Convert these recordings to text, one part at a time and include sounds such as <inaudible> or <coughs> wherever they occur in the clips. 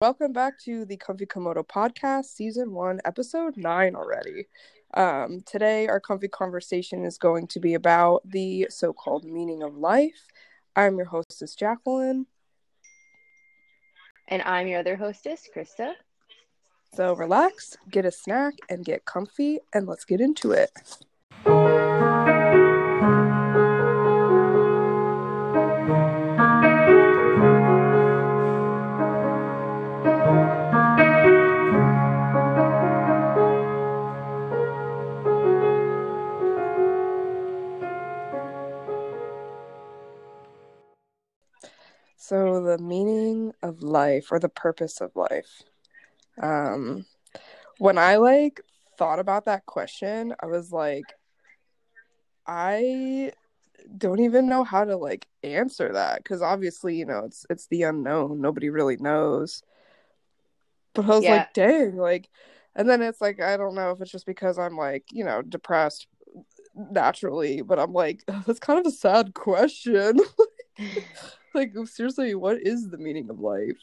Welcome back to the Comfy Komodo podcast, season one, episode nine already. Um, today, our comfy conversation is going to be about the so called meaning of life. I'm your hostess, Jacqueline. And I'm your other hostess, Krista. So relax, get a snack, and get comfy, and let's get into it. So, the meaning of life or the purpose of life. Um, when I like thought about that question, I was like, I don't even know how to like answer that because obviously, you know, it's it's the unknown. Nobody really knows. But I was Yeah. like, dang, like, and then it's like I don't know if it's just because I'm like, you know, depressed naturally, but I'm like, <laughs> that's kind of a sad question. <laughs> <laughs> like, seriously, what is the meaning of life?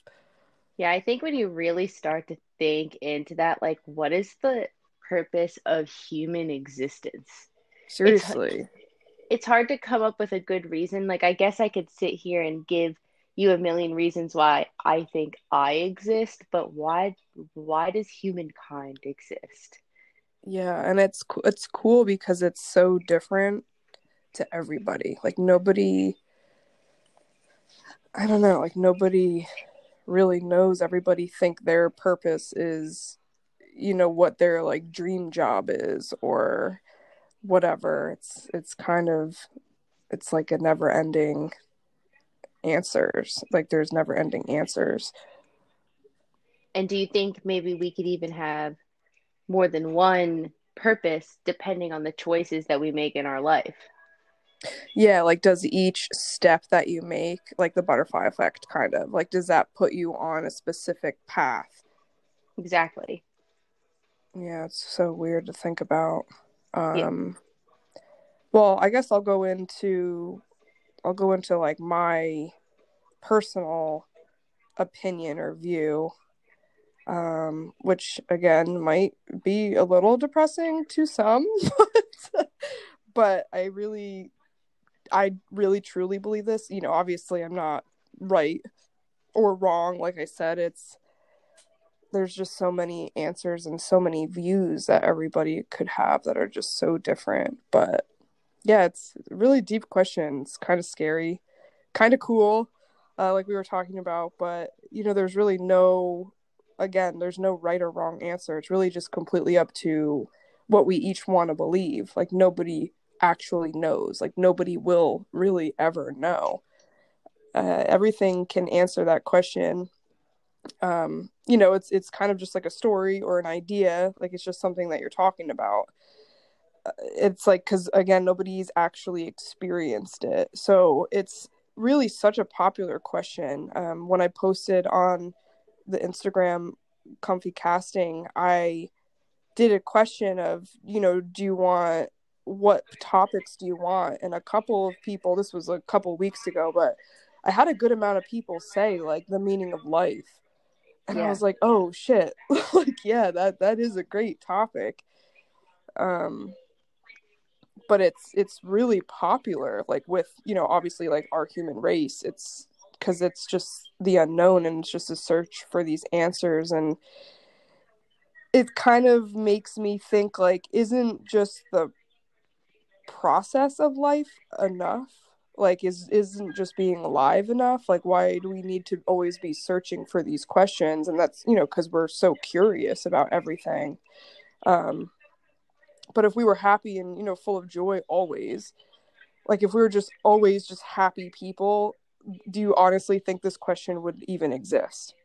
Yeah, I think when you really start to think into that, like, what is the purpose of human existence? Seriously. It's hard to come up with a good reason. Like, I guess I could sit here and give you a million reasons why I think I exist, but why why does humankind exist? Yeah, and it's it's cool because it's so different to everybody. Like nobody I don't know, like nobody really knows. Everybody think their purpose is you know what their like dream job is or whatever. It's it's kind of it's like a never-ending answers. Like there's never-ending answers. And do you think maybe we could even have more than one purpose depending on the choices that we make in our life? Yeah, like does each step that you make, like the butterfly effect kind of, like does that put you on a specific path? Exactly. Yeah, it's so weird to think about. Yeah. Um well, I guess I'll go into I'll go into like my personal opinion or view um which again might be a little depressing to some <laughs> but, but I really I really truly believe this. You know, obviously I'm not right or wrong like I said it's there's just so many answers and so many views that everybody could have that are just so different. But yeah, it's really deep question. It's kind of scary, kind of cool, uh, like we were talking about. But you know, there's really no, again, there's no right or wrong answer. It's really just completely up to what we each want to believe. Like nobody actually knows. Like nobody will really ever know. Uh, everything can answer that question. Um you know it's it's kind of just like a story or an idea. Like it's just something that you're talking about. Uh, it's like cuz again nobody's actually experienced it. So it's really such a popular question. Um when i posted on the instagram comfy casting i did a question of you know do you want what topics do you want and a couple of people this was a couple weeks ago but i had a good amount of people say like the meaning of life and I was like, "Oh shit!" <laughs> like, yeah, that that is a great topic. Um, but it's it's really popular, like with you know, obviously like our human race. It's because it's just the unknown, and it's just a search for these answers, and it kind of makes me think like, isn't just the process of life enough? like is isn't just being alive enough like why do we need to always be searching for these questions and that's you know because we're so curious about everything um but if we were happy and you know full of joy always like if we were just always just happy people do you honestly think this question would even exist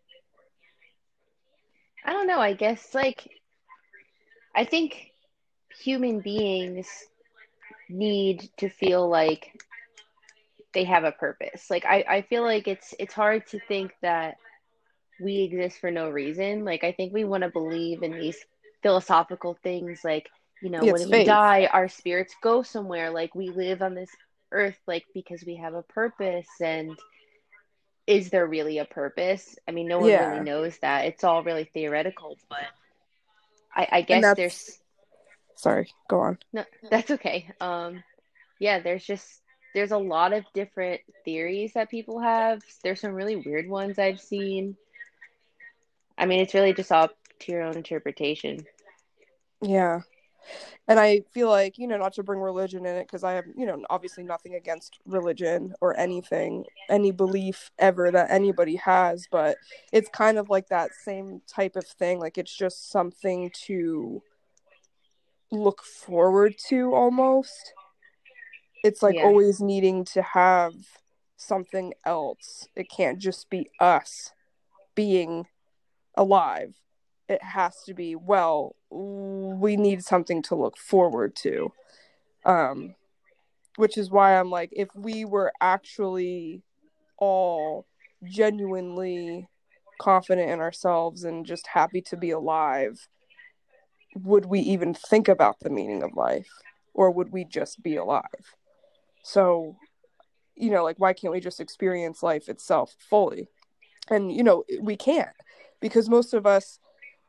I don't know. I guess like I think human beings need to feel like they have a purpose. Like I, I feel like it's it's hard to think that we exist for no reason. Like I think we want to believe in these philosophical things like, you know, Yeah, when it's we die, our spirits go somewhere. Like we live on this earth like because we have a purpose and is there really a purpose? I mean, no one Yeah. really knows that. It's all really theoretical, but I, I guess there's sorry, go on. no, that's okay. Um, yeah, there's just there's a lot of different theories that people have. There's some really weird ones I've seen. I mean, it's really just up to your own interpretation. Yeah. And I feel like, you know, not to bring religion in it because I have, you know, obviously nothing against religion or anything, any belief ever that anybody has, but it's kind of like that same type of thing. Like it's just something to look forward to almost. It's like Yeah. always needing to have something else. It can't just be us being alive. It has to be, well, we need something to look forward to. Um, which is why I'm like, if we were actually all genuinely confident in ourselves and just happy to be alive, would we even think about the meaning of life? Or would we just be alive? So, you know, like, why can't we just experience life itself fully? And, you know, we can't because most of us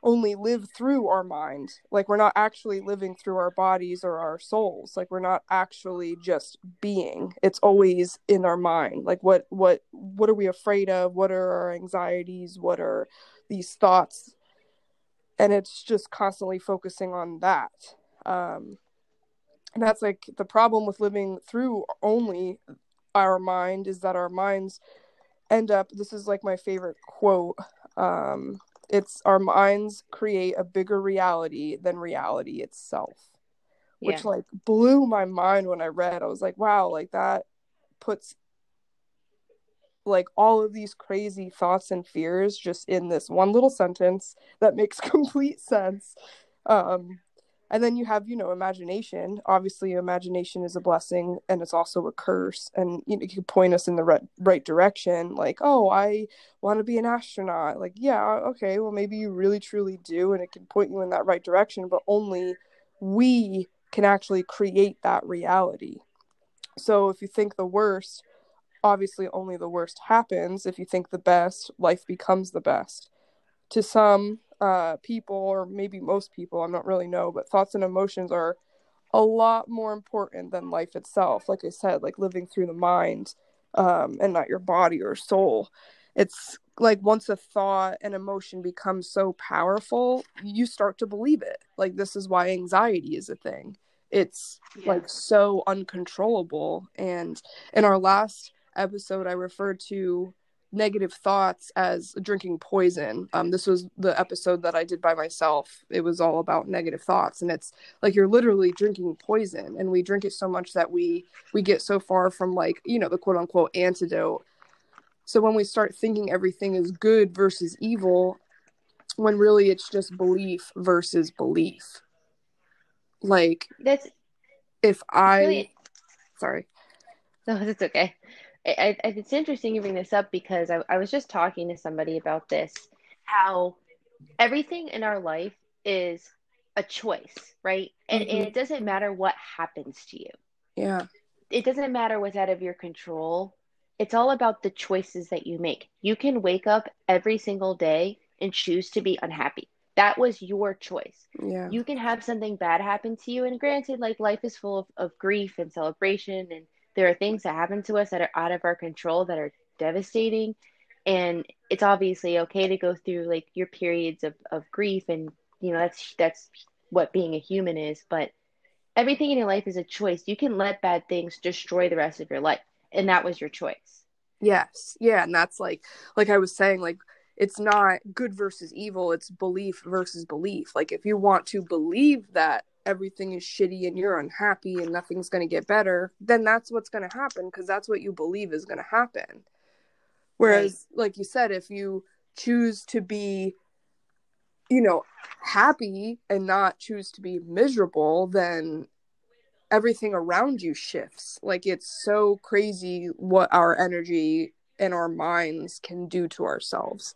only live through our mind. Like, we're not actually living through our bodies or our souls. Like, we're not actually just being. It's always in our mind. Like, what, what, what are we afraid of? What are our anxieties? What are these thoughts? And it's just constantly focusing on that. Um, and that's like the problem with living through only our mind is that our minds end up this is like my favorite quote um it's our minds create a bigger reality than reality itself which Yeah. like blew my mind when i read i was like wow like that puts like all of these crazy thoughts and fears just in this one little sentence that makes <laughs> complete sense. Um and then you have you know imagination. Obviously imagination is a blessing and it's also a curse and you know you can point us in the right, right direction like oh i want to be an astronaut. Like yeah okay well maybe you really truly do and it can point you in that right direction but only we can actually create that reality. So if you think the worst obviously only the worst happens if you think the best life becomes the best. To some uh, people or maybe most people I'm not really know but thoughts and emotions are a lot more important than life itself. Like i said like living through the mind um, and not your body or soul. It's like once a thought and emotion becomes so powerful you start to believe it. Like this is why anxiety is a thing. It's like so uncontrollable. And in our last episode i referred to negative thoughts as drinking poison. Um this was the episode that i did by myself. It was all about negative thoughts and it's like you're literally drinking poison and we drink it so much that we we get so far from like you know the quote unquote antidote. So when we start thinking everything is good versus evil when really it's just belief versus belief. Like That's if i really sorry. No, <laughs> that's okay. I, I, it's interesting you bring this up because I, I was just talking to somebody about this, how everything in our life is a choice, right? And, and Mhm. it doesn't matter what happens to you. yeah It doesn't matter what's out of your control. It's all about the choices that you make. You can wake up every single day and choose to be unhappy. That was your choice. yeah You can have something bad happen to you. And granted, like life is full of, of grief and celebration, and there are things that happen to us that are out of our control that are devastating. And it's obviously okay to go through like your periods of, of grief and you know that's that's what being a human is, but everything in your life is a choice. You can let bad things destroy the rest of your life. And that was your choice. Yes. Yeah, and that's like like I was saying like it's not good versus evil, it's belief versus belief. Like if you want to believe that everything is shitty and you're unhappy and nothing's going to get better, then that's what's going to happen because that's what you believe is going to happen. Whereas like you said if you choose to be you know happy and not choose to be miserable, then everything around you shifts. Like it's so crazy what our energy and our minds can do to ourselves.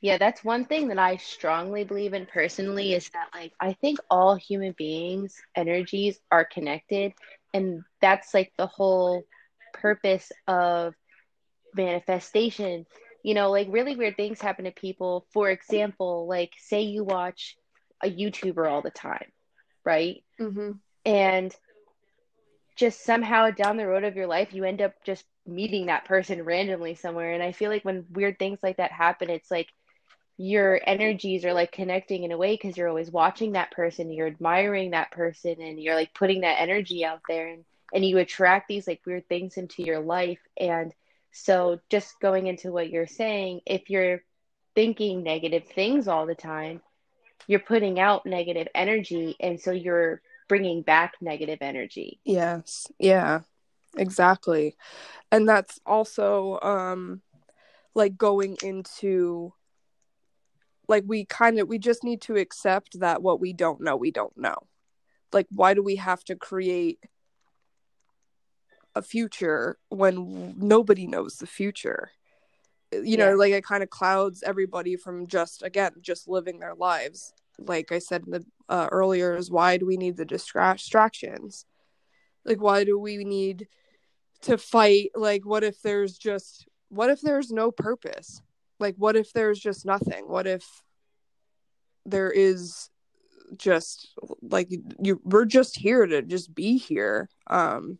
Yeah, that's one thing that I strongly believe in personally is that like I think all human beings' energies are connected and that's like the whole purpose of manifestation. You know like really weird things happen to people. For example like say you watch a youtuber all the time right? Mm-hmm. and just somehow down the road of your life you end up just meeting that person randomly somewhere. And i feel like when weird things like that happen it's like your energies are like connecting in a way because you're always watching that person you're admiring that person and you're like putting that energy out there and and you attract these like weird things into your life and so just going into what you're saying if you're thinking negative things all the time you're putting out negative energy and so you're bringing back negative energy Yes. Yeah. Exactly. And that's also um like going into like we kind of we just need to accept that what we don't know we don't know. Like why do we have to create a future when nobody knows the future? You know, Yeah. like it kind of clouds everybody from just again just living their lives. Like I said in the uh, earlier is why do we need the distractions? Like why do we need to fight like what if there's just what if there's no purpose like what if there's just nothing? What if there is just like you we're just here to just be here um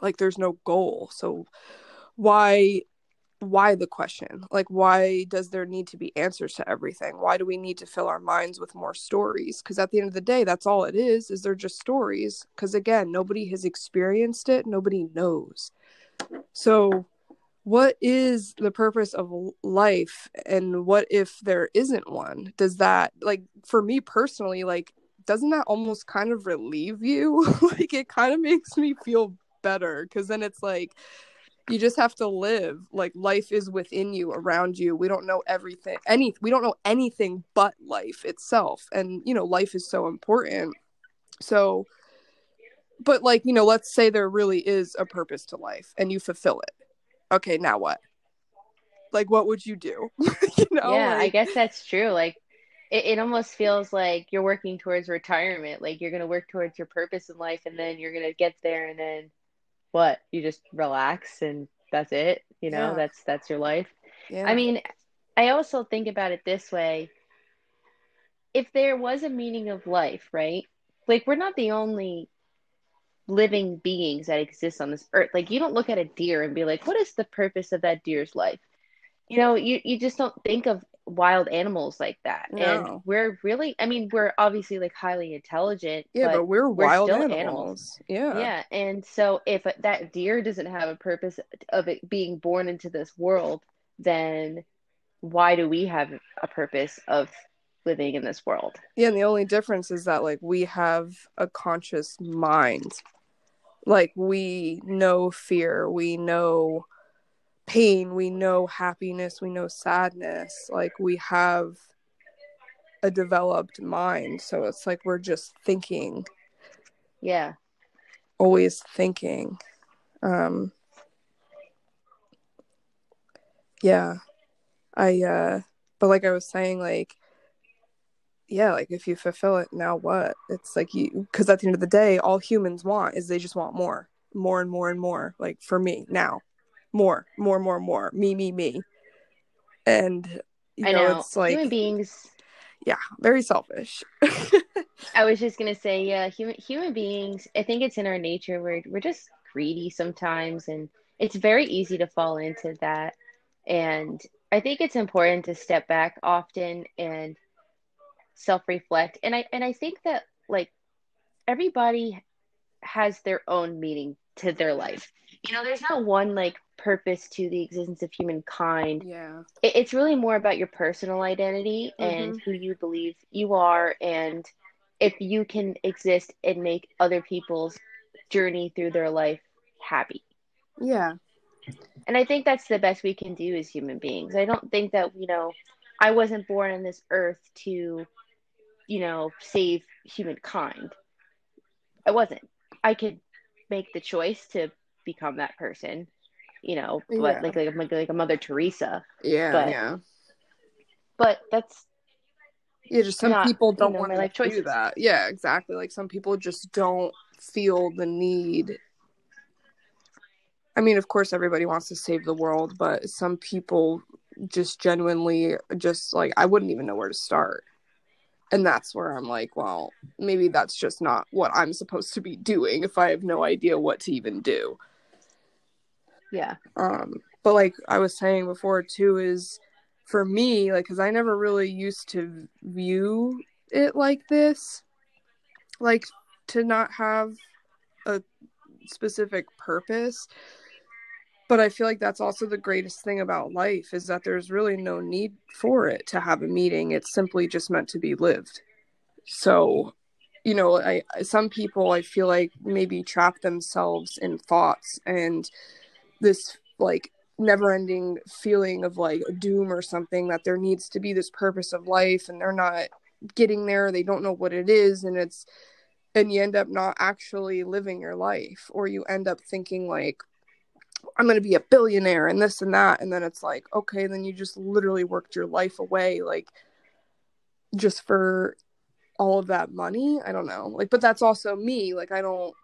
like there's no goal. So why why the question? Like why does there need to be answers to everything? Why do we need to fill our minds with more stories? Because at the end of the day that's all it is is they're just stories. Because again nobody has experienced it. Nobody knows. So what is the purpose of life and what if there isn't one? Does that like for me personally like doesn't that almost kind of relieve you? <laughs> Like it kind of makes me feel better because then it's like you just have to live like life is within you around you. We don't know everything any we don't know anything but life itself and you know life is so important. So but like you know let's say there really is a purpose to life and you fulfill it okay now what? Like what would you do? <laughs> You know yeah i guess that's true. Like it, it almost feels like you're working towards retirement. Like you're going to work towards your purpose in life and then you're going to get there and then what? You just relax and that's it? You know Yeah. that's that's your life? Yeah. i mean i also think about it this way. If there was a meaning of life right? Like we're not the only living beings that exist on this earth like you don't look at a deer and be like what is the purpose of that deer's life you know you you just don't think of wild animals like that No. and we're really i mean we're obviously like highly intelligent yeah but, we're, we're wild still animals. animals. yeah yeah and so if that deer doesn't have a purpose of it being born into this world then why do we have a purpose of living in this world Yeah, and the only difference is that like we have a conscious mind. Like we know fear, we know pain, we know happiness, we know sadness. Like we have a developed mind. So it's like we're just thinking, yeah always thinking. Um Yeah. I uh but like I was saying like yeah, like if you fulfill it, now what? It's like you, because at the end of the day, all humans want is they just want more, more and more and more. Like for me now, more, more, more, more, me, me, me. And, you i know, know it's like, human beings yeah, very selfish. <laughs> I was just gonna say, yeah, human human beings. I think it's in our nature. We're we're just greedy sometimes, and it's very easy to fall into that. And I think it's important to step back often and self-reflect. And I and I think that like everybody has their own meaning to their life. You know, there's not one like purpose to the existence of humankind yeah. it, it's really more about your personal identity and mm-hmm. who you believe you are and if you can exist and make other people's journey through their life happy Yeah. and i think that's the best we can do as human beings i don't think that you know i wasn't born on this earth to you know save humankind i wasn't i could make the choice to become that person you know but Yeah. like like like, like a mother teresa Yeah. But- yeah. but that's Yeah. Just some not, people don't know, want to life do choices. that. Yeah, exactly. Like some people just don't feel the need. I mean, of course, everybody wants to save the world, but some people just genuinely just like, I wouldn't even know where to start. And that's where I'm like, well, maybe that's just not what I'm supposed to be doing if I have no idea what to even do. Yeah. Um, but like I was saying before too, is for me, like, because I never really used to view it like this, like to not have a specific purpose. But I feel like that's also the greatest thing about life is that there's really no need for it to have a meeting It's simply just meant to be lived. So, you know, I some people I feel like maybe trap themselves in thoughts and this like never ending feeling of like doom or something that there needs to be this purpose of life and they're not getting there they don't know what it is and it's and you end up not actually living your life or you end up thinking like i'm going to be a billionaire and this and that and then it's like okay then you just literally worked your life away like just for all of that money i don't know like but that's also me like i don't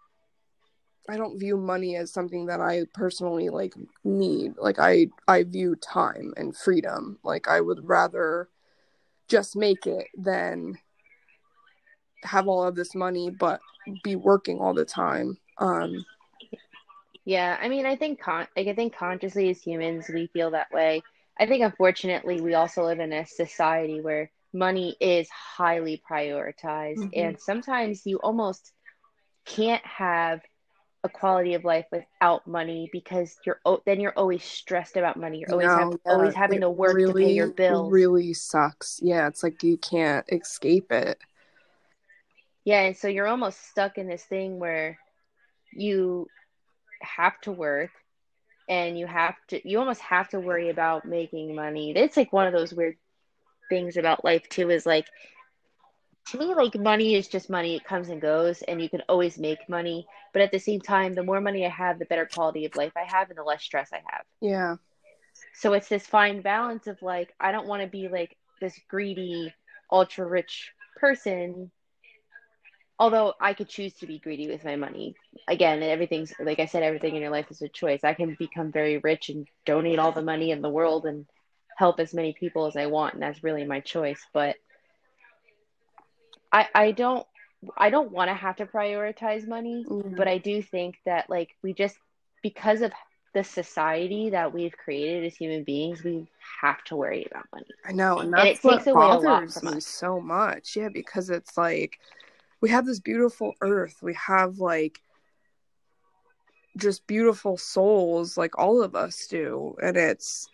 I don't view money as something that I personally like need. Like I I view time and freedom. Like I would rather just make it than have all of this money but be working all the time. Um yeah, I mean I think con like I think consciously as humans we feel that way. I think unfortunately we also live in a society where money is highly prioritized mm-hmm. and sometimes you almost can't have a quality of life without money because you're then you're always stressed about money. You're always no, have, yeah, always having to work really, to pay your bills. It really sucks. Yeah, it's like you can't escape it. Yeah, and so you're almost stuck in this thing where you have to work and you have to you almost have to worry about making money. It's like one of those weird things about life too is like to me like money is just money. It comes and goes and you can always make money. But at the same time the more money i have the better quality of life i have and the less stress i have. Yeah. So it's this fine balance of like i don't want to be like this greedy ultra rich person although i could choose to be greedy with my money again everything's like i said everything in your life is a choice i can become very rich and donate all the money in the world and help as many people as i want and that's really my choice but I I don't I don't want to have to prioritize money, mm-hmm. but I do think that like we just because of the society that we've created as human beings, we have to worry about money. I know, and that's and it what takes away bothers me us. so much. Yeah, because it's like we have this beautiful earth. We have like just beautiful souls, like all of us do, and it's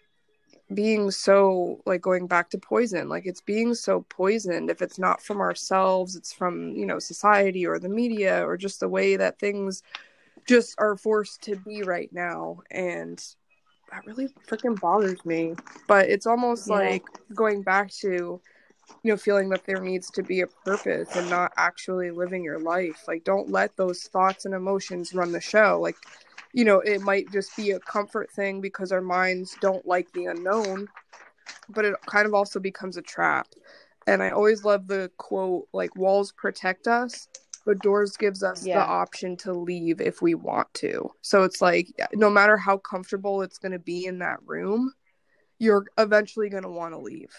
being so like going back to poison like it's being so poisoned if it's not from ourselves it's from you know society or the media or just the way that things just are forced to be right now and that really freaking bothers me but it's almost yeah. like going back to you know feeling that there needs to be a purpose and not actually living your life like don't let those thoughts and emotions run the show like you know, it might just be a comfort thing because our minds don't like the unknown, but it kind of also becomes a trap. And I always love the quote like walls protect us, but doors gives us yeah. the option to leave if we want to. So it's like no matter how comfortable it's going to be in that room, you're eventually going to want to leave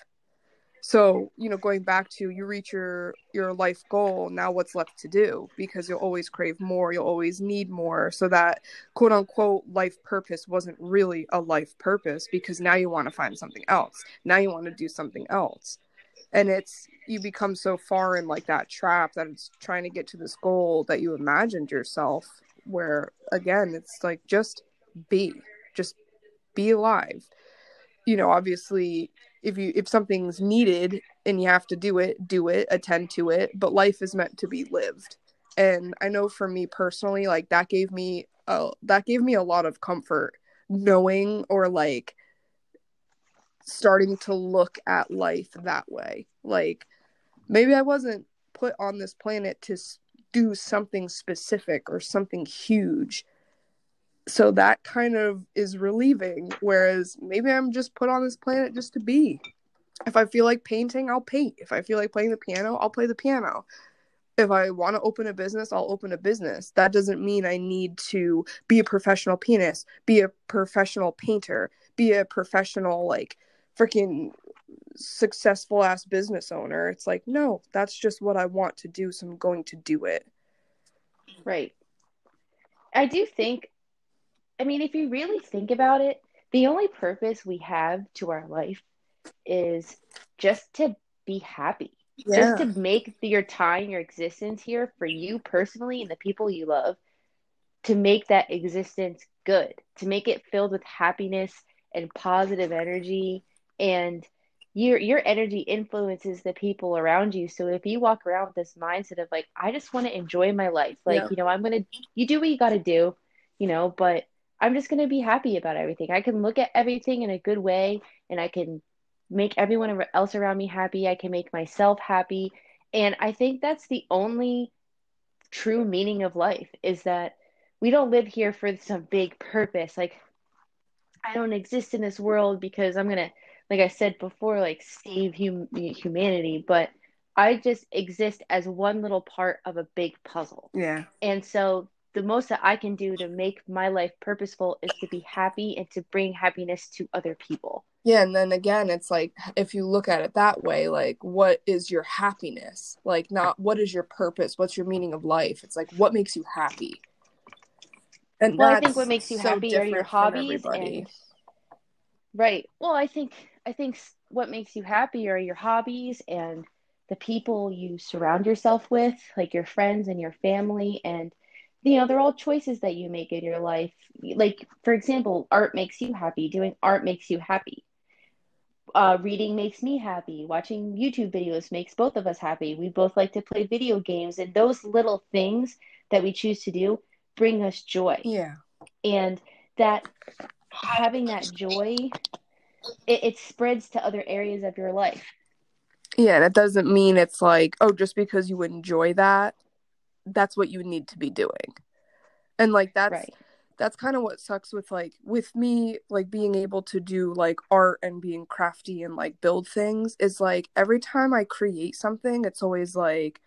so you know going back to you reach your your life goal now what's left to do? Because you'll always crave more you'll always need more. So that quote unquote life purpose wasn't really a life purpose because now you want to find something else. Now you want to do something else. And it's you become so far in like that trap that it's trying to get to this goal that you imagined yourself where again it's like just be just be alive. You know obviously if you if something's needed and you have to do it do it attend to it but life is meant to be lived. And i know for me personally like that gave me a that gave me a lot of comfort knowing or like starting to look at life that way. Like maybe i wasn't put on this planet to do something specific or something huge so that kind of is relieving whereas maybe i'm just put on this planet just to be if i feel like painting i'll paint if i feel like playing the piano i'll play the piano if I want to open a business, I'll open a business. That doesn't mean I need to be a professional pianist, be a professional painter, be a professional like freaking successful ass business owner. It's like, no, that's just what I want to do, so I'm going to do it. Right. I do think I mean, if you really think about it, the only purpose we have to our life is just to be happy. Yeah. Just to make your time, your existence here for you personally and the people you love, to make that existence good, to make it filled with happiness and positive energy and your your energy influences the people around you. So if you walk around with this mindset of like, I just want to enjoy my life, like, yeah. you know, I'm gonna you do what you gotta do, you know, but I'm just gonna be happy about everything. I can look at everything in a good way and I can make everyone else around me happy. I can make myself happy. And I think that's the only true meaning of life is that we don't live here for some big purpose. Like, I don't exist in this world because I'm going to, like I said before, like save hum- humanity, but I just exist as one little part of a big puzzle. Yeah. And so the most that I can do to make my life purposeful is to be happy and to bring happiness to other people. Yeah, and then again, it's like if you look at it that way, like what is your happiness? Like not what is your purpose? What's your meaning of life? It's like what makes you happy. And well, I think what makes you so happy are your hobbies and right. Well, I think I think what makes you happy are your hobbies and the people you surround yourself with, like your friends and your family and you know, they're all choices that you make in your life. Like, for example, art makes you happy, doing art makes you happy. Uh, reading makes me happy. Watching YouTube videos makes both of us happy. We both like to play video games, and those little things that we choose to do bring us joy. Yeah. And that having that joy, it, it spreads to other areas of your life. Yeah, that doesn't mean it's like, oh, just because you enjoy that, that's what you need to be doing. And like that's right. that's kind of what sucks with like with me like being able to do like art and being crafty and like build things is like every time i create something it's always like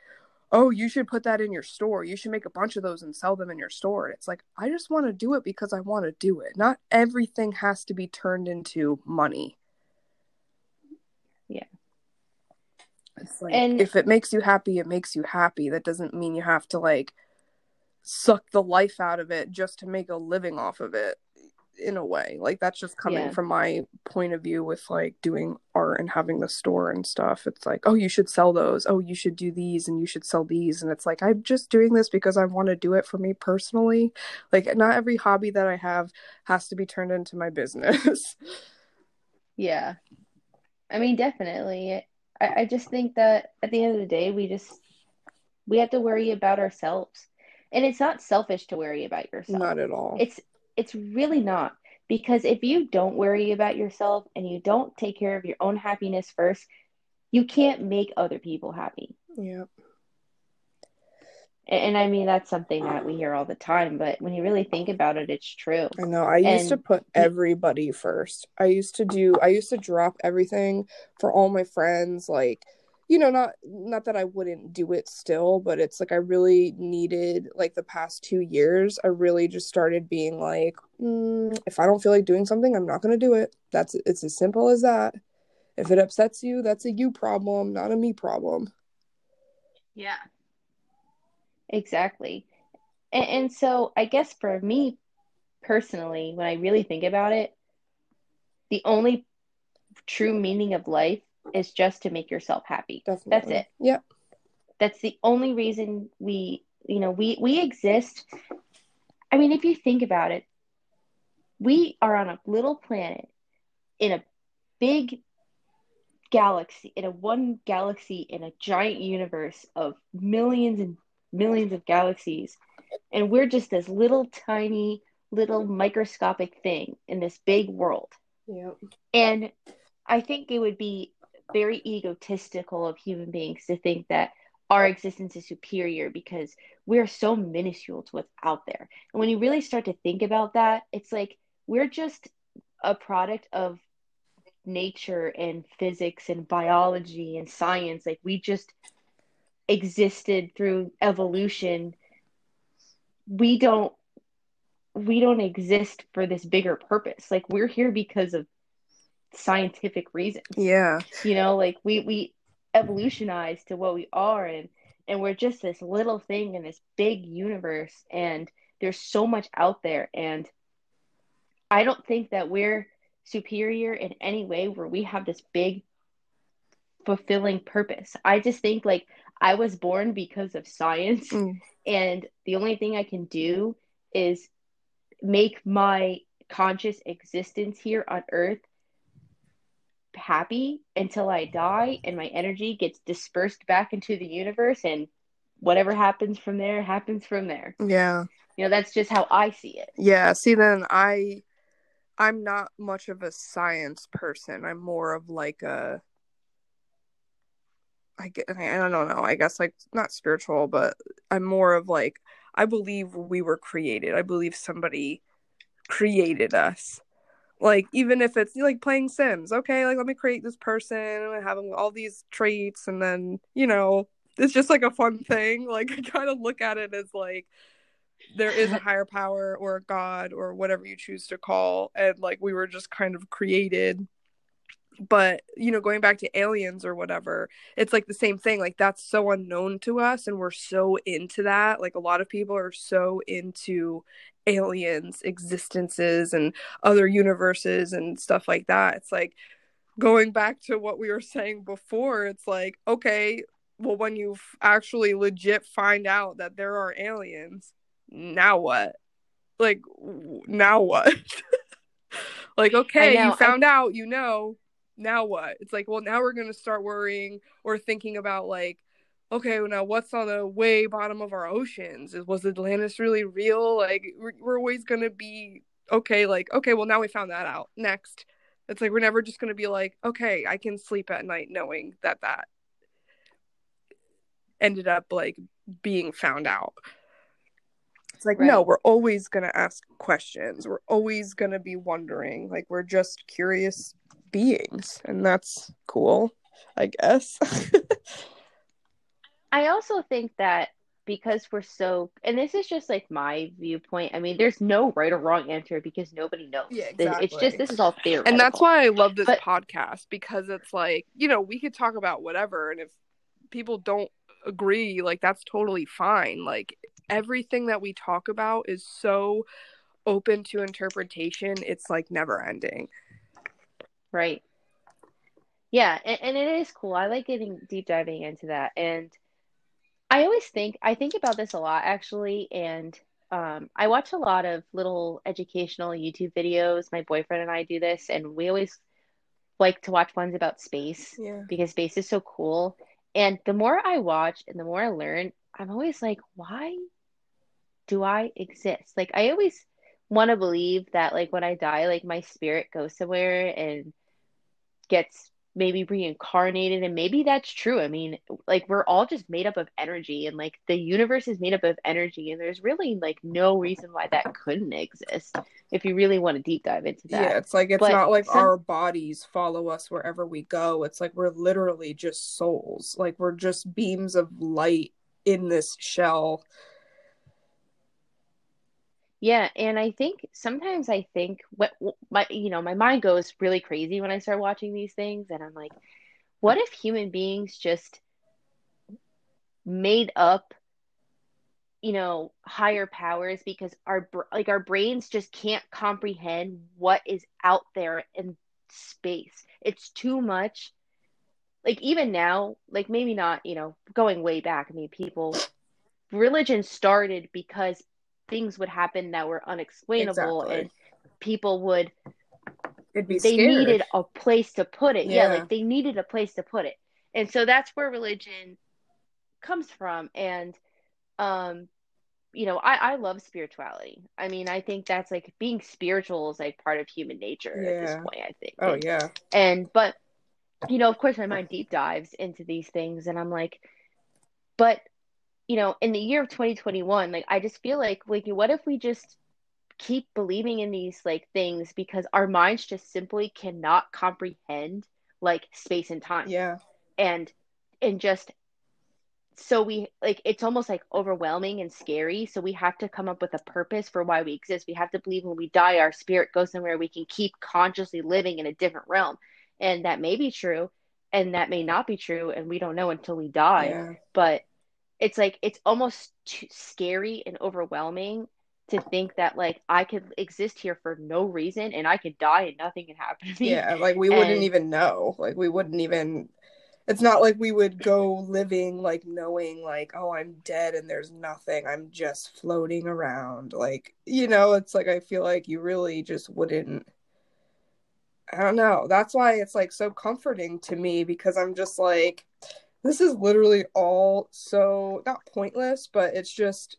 oh you should put that in your store. You should make a bunch of those and sell them in your store. It's like i just want to do it because i want to do it. Not everything has to be turned into money. Yeah it's like and if it makes you happy, it makes you happy. That doesn't mean you have to like suck the life out of it just to make a living off of it in a way. Like that's just coming yeah. from my point of view with like doing art and having the store and stuff. It's like, oh, you should sell those. Oh, you should do these and you should sell these. And it's like, I'm just doing this because I want to do it for me personally. Like, not every hobby that I have has to be turned into my business. <laughs> yeah. I mean, definitely. I, I just think that at the end of the day, we just we have to worry about ourselves, and it's not selfish to worry about yourself. Not at all. It's it's really not because if you don't worry about yourself and you don't take care of your own happiness first, you can't make other people happy. Yep. And, I mean that's something that we hear all the time, but when you really think about it, it's true. I know. I used to put everybody first. I used to do. I used to drop everything for all my friends. Like, you know, not not that I wouldn't do it still, but it's like I really needed. Like the past two years, I really just started being like, mm, if I don't feel like doing something, I'm not going to do it. That's it's as simple as that. If it upsets you, that's a you problem, not a me problem. Yeah. Exactly. And, and so I guess for me personally, when I really think about it, the only true meaning of life is just to make yourself happy. Definitely. That's it. Yep. That's the only reason we, you know, we we exist. I mean, if you think about it, we are on a little planet in a big galaxy, in a one galaxy in a giant universe of millions and millions of galaxies. And we're just this little tiny, little microscopic thing in this big world. Yep. And I think it would be very egotistical of human beings to think that our existence is superior because we're so minuscule to what's out there. And when you really start to think about that, it's like we're just a product of nature and physics and biology and science. Like we just existed through evolution we don't we don't exist for this bigger purpose. Like we're here because of scientific reasons. Yeah. you know like we we evolutionize to what we are and and we're just this little thing in this big universe and there's so much out there and i don't think that we're superior in any way where we have this big fulfilling purpose. I just think like i was born because of science Mm. and the only thing i can do is make my conscious existence here on earth happy until I die and my energy gets dispersed back into the universe and whatever happens from there happens from there. Yeah. You know, that's just how I see it. Yeah. See, then I, I'm not much of a science person. I'm more of like a, I get, I don't know. I guess like not spiritual, but I'm more of like I believe we were created. I believe somebody created us. Like even if it's like playing Sims, okay, like let me create this person and have all these traits, and then you know it's just like a fun thing. <laughs> Like I kind of look at it as like there is a higher power or a god or whatever you choose to call, and like we were just kind of created. But you know, going back to aliens or whatever, it's like the same thing. Like that's so unknown to us, and we're so into that. Like a lot of people are so into aliens existences and other universes and stuff like that it's like going back to what we were saying before it's like okay well when you actually legit find out that there are aliens now what like now what <laughs> like okay you found I... out you know now what it's like well now we're going to start worrying or thinking about like okay, well now what's on the way bottom of our oceans? Was Atlantis really real? Like we're, we're always gonna be okay. Like okay, well now we found that out. Next, it's like we're never just gonna be like, okay, I can sleep at night knowing that that ended up like being found out. It's like right. no, we're always gonna ask questions. We're always gonna be wondering. Like we're just curious beings, and that's cool, I guess. <laughs> I also think that because we're so and this is just like my viewpoint i mean there's no right or wrong answer because nobody knows yeah, exactly. it's just this is all theory and that's why i love this but, podcast because it's like you know we could talk about whatever and if people don't agree like that's totally fine like everything that we talk about is so open to interpretation it's like never ending right yeah and, and it is cool i like getting deep diving into that and I always think I think about this a lot actually, and um, I watch a lot of little educational YouTube videos. My boyfriend and I do this, and we always like to watch ones about space yeah. because space is so cool. And the more I watch and the more I learn, I'm always like, why do I exist? Like I always want to believe that like when I die, like my spirit goes somewhere and gets maybe reincarnated and maybe that's true. I mean like we're all just made up of energy and like the universe is made up of energy and there's really like no reason why that couldn't exist if you really want to deep dive into that. Yeah it's like it's but not like some... our bodies follow us wherever we go. It's like we're literally just souls. Like we're just beams of light in this shell yeah, and I think sometimes I think what my you know my mind goes really crazy when I start watching these things, and I'm like, what if human beings just made up, you know, higher powers because our like our brains just can't comprehend what is out there in space. It's too much. Like even now, like maybe not, you know, going way back. I mean, people religion started because things would happen that were unexplainable exactly. and people would It'd be they scared. needed a place to put it. Yeah. yeah, like they needed a place to put it. And so that's where religion comes from. And um you know, I, I love spirituality. I mean, I think that's like being spiritual is like part of human nature yeah. at this point, I think. Oh and, yeah. And but you know, of course my mind deep dives into these things and I'm like, but you know, in the year of 2021, like I just feel like like what if we just keep believing in these like things because our minds just simply cannot comprehend like space and time. Yeah. And and just so we like it's almost like overwhelming and scary so we have to come up with a purpose for why we exist we have to believe when we die our spirit goes somewhere we can keep consciously living in a different realm and that may be true and that may not be true and we don't know until we die Yeah. but it's like it's almost too scary and overwhelming to think that like I could exist here for no reason and I could die and nothing can happen to me. Yeah, like we wouldn't even know. Like we wouldn't even it's not like we would go living like knowing like oh I'm dead and there's nothing. I'm just floating around. Like, you know, it's like I feel like you really just wouldn't I don't know. That's why it's like so comforting to me because I'm just like this is literally all so not pointless, but it's just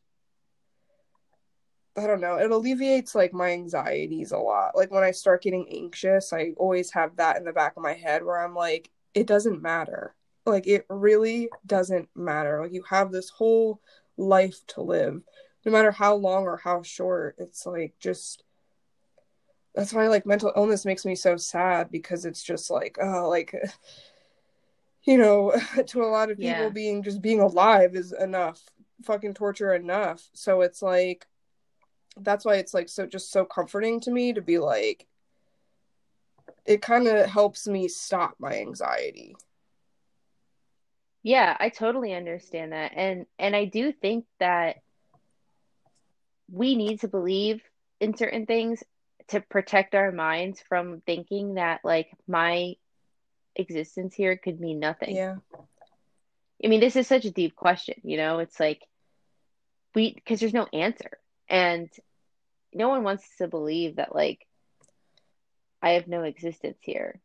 I don't know. It alleviates like my anxieties a lot. Like when I start getting anxious, I always have that in the back of my head where I'm like, it doesn't matter. Like it really doesn't matter. Like you have this whole life to live, no matter how long or how short. It's like just that's why like mental illness makes me so sad because it's just like, oh, like <laughs> you know, <laughs> to a lot of people Yeah. being just being alive is enough. Fucking torture enough. So it's like that's why it's like so just so comforting to me to be like it kind of helps me stop my anxiety Yeah, I totally understand that. And and I do think that we need to believe in certain things to protect our minds from thinking that like my existence here could mean nothing. yeah I mean, this is such a deep question, you know? It's like we because there's no answer. And no one wants to believe that like I have no existence here.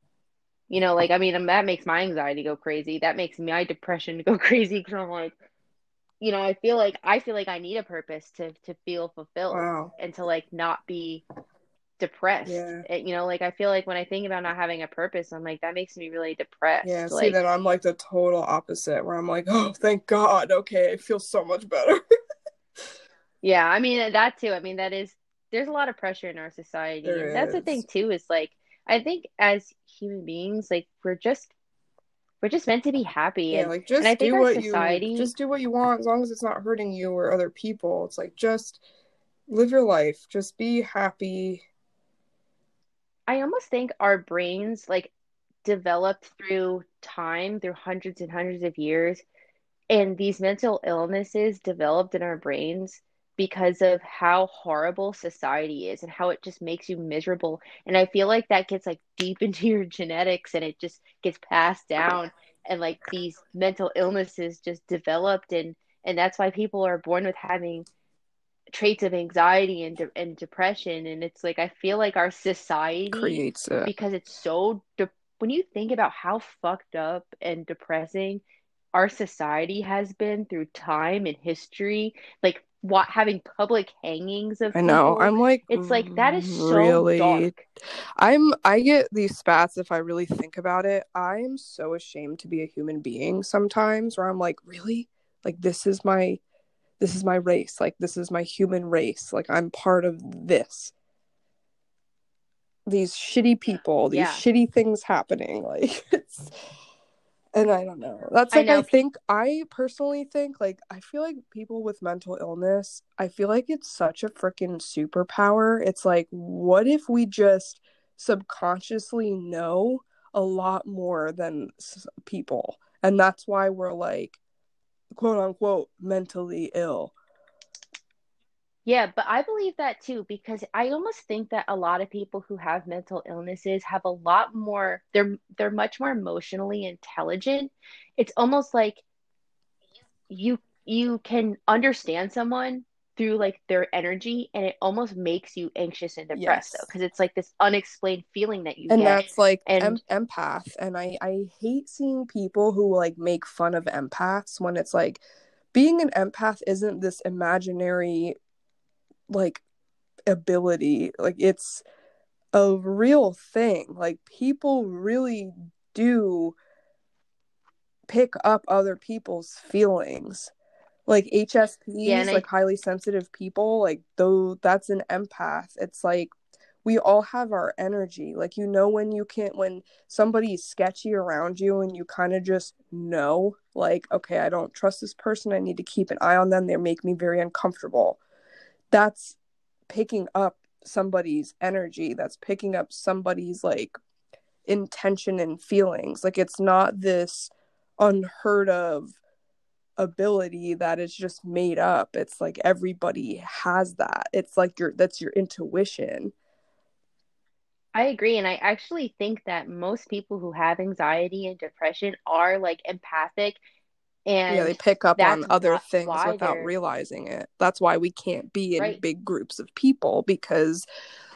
You know, like I mean, um, that makes my anxiety go crazy. That makes my depression go <laughs> crazy because I'm like, you know, I feel like I feel like I need a purpose to to feel fulfilled wow and to like not be depressed. Yeah. It- you know, like I feel like when I think about not having a purpose, I'm like that makes me really depressed. yeah see like then i'm like the total opposite where i'm like oh thank god okay i feel so much better <laughs> Yeah, I mean that too. I mean that is there's a lot of pressure in our society. There and that's the thing too is like I think as human beings like we're just we're just meant to be happy yeah and like just and I think do what society- you just do what you want as long as it's not hurting you or other people it's like just live your life just be happy I almost think our brains like developed through time, through hundreds and hundreds of years, and these mental illnesses developed in our brains because of how horrible society is and how it just makes you miserable. And I feel like that gets like deep <laughs> into your genetics and it just gets passed down and like these mental illnesses just developed and and that's why people are born with having traits of anxiety and de- and depression and it's like I feel like our society creates it because it's so de- when you think about how fucked up and depressing our society has been through time and history like what having public hangings of i know people, i'm like it's like that is so really dark I'm I get these spats if I really think about it. I'm so ashamed to be a human being sometimes where I'm like, really? Like this is my this is my race. Like this is my human race. Like I'm part of this. These shitty people, these Yeah. shitty things happening. <laughs> Like it's and I don't know. That's like I, know. think I personally think like I feel like people with mental illness, I feel like it's such a freaking superpower. It's like what if we just subconsciously know a lot more than s- people and that's why we're like quote unquote mentally ill Yeah, but I believe that too because I almost think that a lot of people who have mental illnesses have a lot more they're they're much more emotionally intelligent. It's almost like you you can understand someone through like their energy and it almost makes you anxious and depressed Yes. though because it's like this unexplained feeling that you and get. that's like And- em- empath and i i hate seeing people who like make fun of empaths when it's like being an empath isn't this imaginary like ability like it's a real thing like people really do pick up other people's feelings like hsps Yeah, and I- like highly sensitive people like though that's an empath it's like we all have our energy. Like you know when you can't when somebody's sketchy around you and you kind of just know like okay, I don't trust this person. I need to keep an eye on them. They make me very uncomfortable. That's picking up somebody's energy. That's picking up somebody's like intention and feelings. Like it's not this unheard of ability that is just made up. It's like everybody has that. It's like your that's your intuition. I agree. And I actually think that most people who have anxiety and depression are like empathic and yeah, they pick up on other things without realizing it. That's why we can't be in right. big groups of people because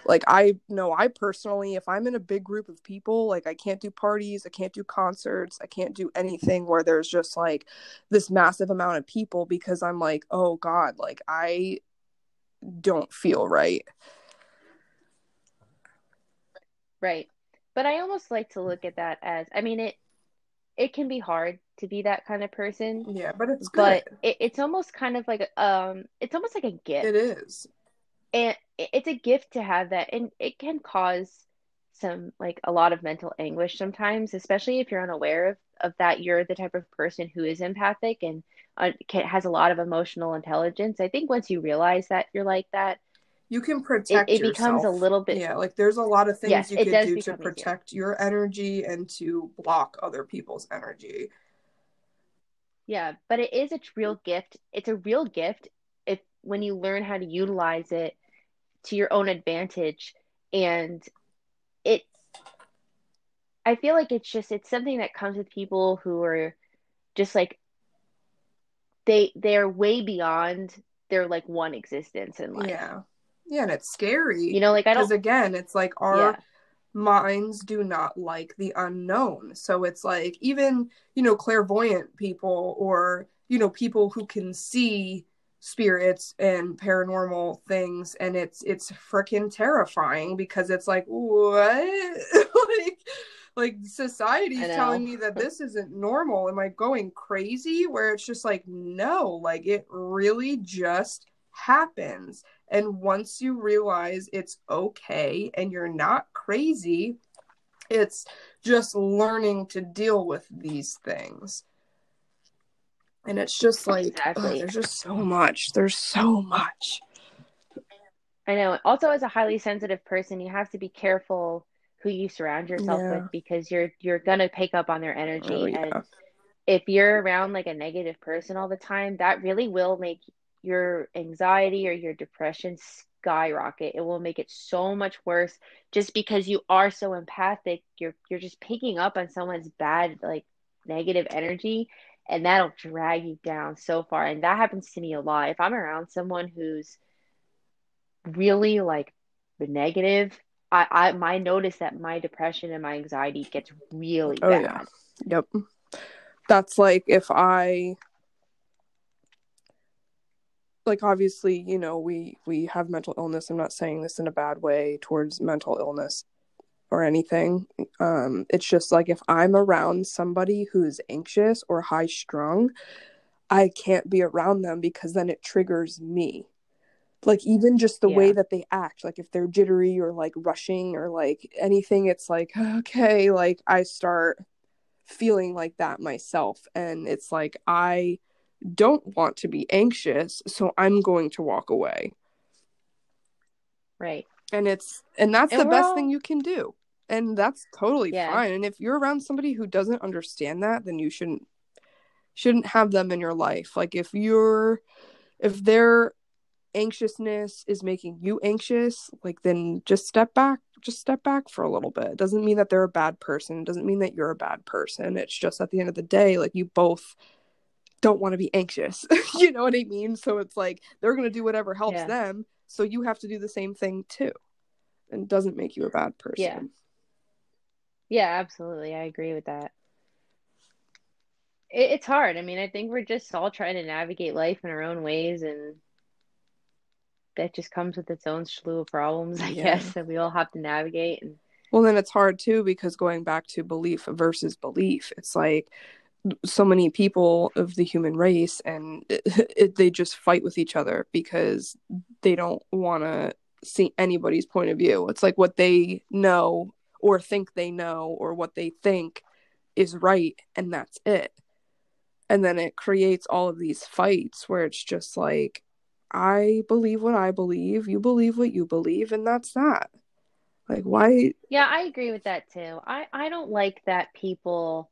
like I know I personally if I'm in a big group of people, like I can't do parties, I can't do concerts, I can't do anything where there's just like this massive amount of people because I'm like, "Oh god, like I don't feel right." Right. But I almost like to look at that as I mean it it can be hard to be that kind of person. Yeah, but it's good. But it, it's almost kind of like um it's almost like a gift. It is. And it's a gift to have that and it can cause some like a lot of mental anguish sometimes, especially if you're unaware of, of that you're the type of person who is empathic and uh, can, has a lot of emotional intelligence. I think once you realize that you're like that, you can protect it, it becomes a little bit yeah like there's a lot of things yes, you can do to protect easier. your energy and to block other people's energy yeah but it is a real gift it's a real gift if when you learn how to utilize it to your own advantage and it i feel like it's just it's something that comes with people who are just like they they're way beyond their like one existence in life yeah yeah, and it's scary. You know, like I don't. Because again, it's like our yeah. minds do not like the unknown. So it's like even you know clairvoyant people or you know people who can see spirits and paranormal things and it's it's freaking terrifying because it's like what <laughs> like like society's telling me that <laughs> this isn't normal am i going crazy where it's just like no like it really just happens. And once you realize it's okay and you're not crazy, it's just learning to deal with these things. And it's just like, exactly. there's just so much. There's so much. I know. Also, as a highly sensitive person, you have to be careful who you surround yourself yeah. with because you're you're gonna pick up on their energy. Oh, yeah. And if you're around like a negative person all the time, that really will make your anxiety or your depression skyrocket. It will make it so much worse just because you are so empathic. You're you're just picking up on someone's bad like negative energy and that'll drag you down so far. And that happens to me a lot. If I'm around someone who's really like negative, I, I my notice that my depression and my anxiety gets really oh, bad. Yeah. Yep. That's like if I like obviously you know we we have mental illness i'm not saying this in a bad way towards mental illness or anything um it's just like if i'm around somebody who's anxious or high strung i can't be around them because then it triggers me like even just the yeah. way that they act like if they're jittery or like rushing or like anything it's like <laughs> okay like i start feeling like that myself and it's like i don't want to be anxious, so I'm going to walk away. Right. And it's and that's and the best all... thing you can do. And that's totally yeah. fine. And if you're around somebody who doesn't understand that, then you shouldn't shouldn't have them in your life. Like if you're if their anxiousness is making you anxious, like then just step back, just step back for a little bit. It doesn't mean that they're a bad person. It doesn't mean that you're a bad person. It's just at the end of the day, like you both don't want to be anxious. <laughs> you know what I mean? So it's like they're going to do whatever helps yeah. them. So you have to do the same thing too. And doesn't make you a bad person. Yeah. Yeah, absolutely. I agree with that. It, it's hard. I mean, I think we're just all trying to navigate life in our own ways and that just comes with its own slew of problems, I yeah. guess, that we all have to navigate and well then it's hard too because going back to belief versus belief, it's like so many people of the human race and it, <laughs> it, they just fight with each other because they don't want to see anybody's point of view. It's like what they know or think they know or what they think is right and that's it. And then it creates all of these fights where it's just like I believe what I believe, you believe what you believe and that's that. Like why Yeah, I agree with that too. I I don't like that people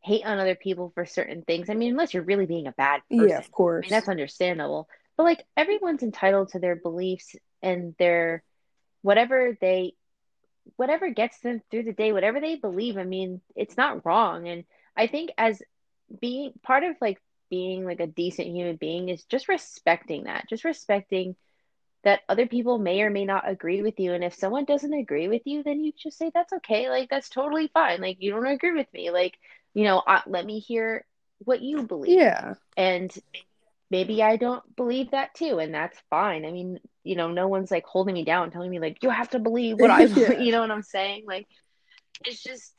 hate on other people for certain things. I mean, unless you're really being a bad person. Yeah, of course. I mean, that's understandable. But like everyone's entitled to their beliefs and their whatever they whatever gets them through the day, whatever they believe. I mean, it's not wrong. And I think as being part of like being like a decent human being is just respecting that. Just respecting that other people may or may not agree with you. And if someone doesn't agree with you, then you just say, that's okay. Like, that's totally fine. Like, you don't agree with me. Like, you know, uh, let me hear what you believe. Yeah. And maybe I don't believe that too. And that's fine. I mean, you know, no one's like holding me down, telling me, like, you have to believe what I, <laughs> yeah. you know what I'm saying? Like, it's just,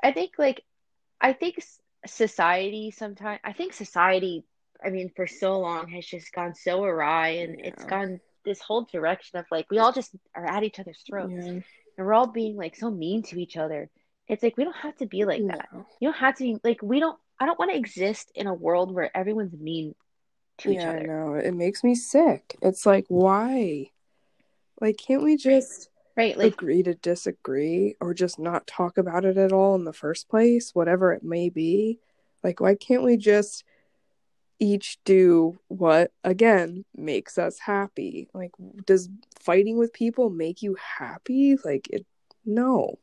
I think, like, I think society sometimes, I think society I mean, for so long has just gone so awry and yeah. it's gone this whole direction of like we all just are at each other's throats yeah. and we're all being like so mean to each other. It's like we don't have to be like no. that. You don't have to be like we don't I don't want to exist in a world where everyone's mean to yeah, each other. Yeah, No, it makes me sick. It's like why? Like can't we just right like agree to disagree or just not talk about it at all in the first place, whatever it may be? Like why can't we just each do what again makes us happy like does fighting with people make you happy like it no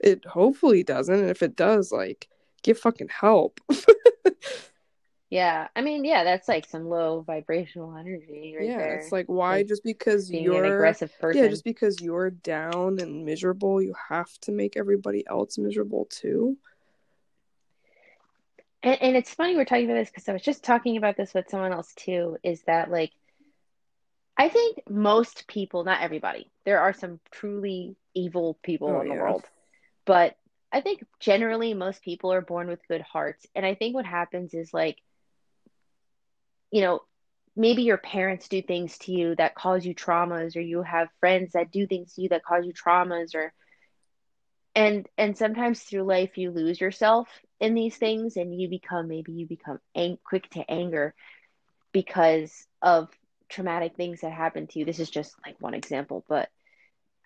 it hopefully doesn't and if it does like get fucking help <laughs> yeah i mean yeah that's like some low vibrational energy right yeah there. it's like why like, just because you're an aggressive person yeah just because you're down and miserable you have to make everybody else miserable too and, and it's funny we're talking about this because I was just talking about this with someone else too. Is that like, I think most people, not everybody, there are some truly evil people oh, in the yeah. world, but I think generally most people are born with good hearts. And I think what happens is like, you know, maybe your parents do things to you that cause you traumas, or you have friends that do things to you that cause you traumas, or and and sometimes through life you lose yourself in these things and you become maybe you become ang- quick to anger because of traumatic things that happen to you this is just like one example but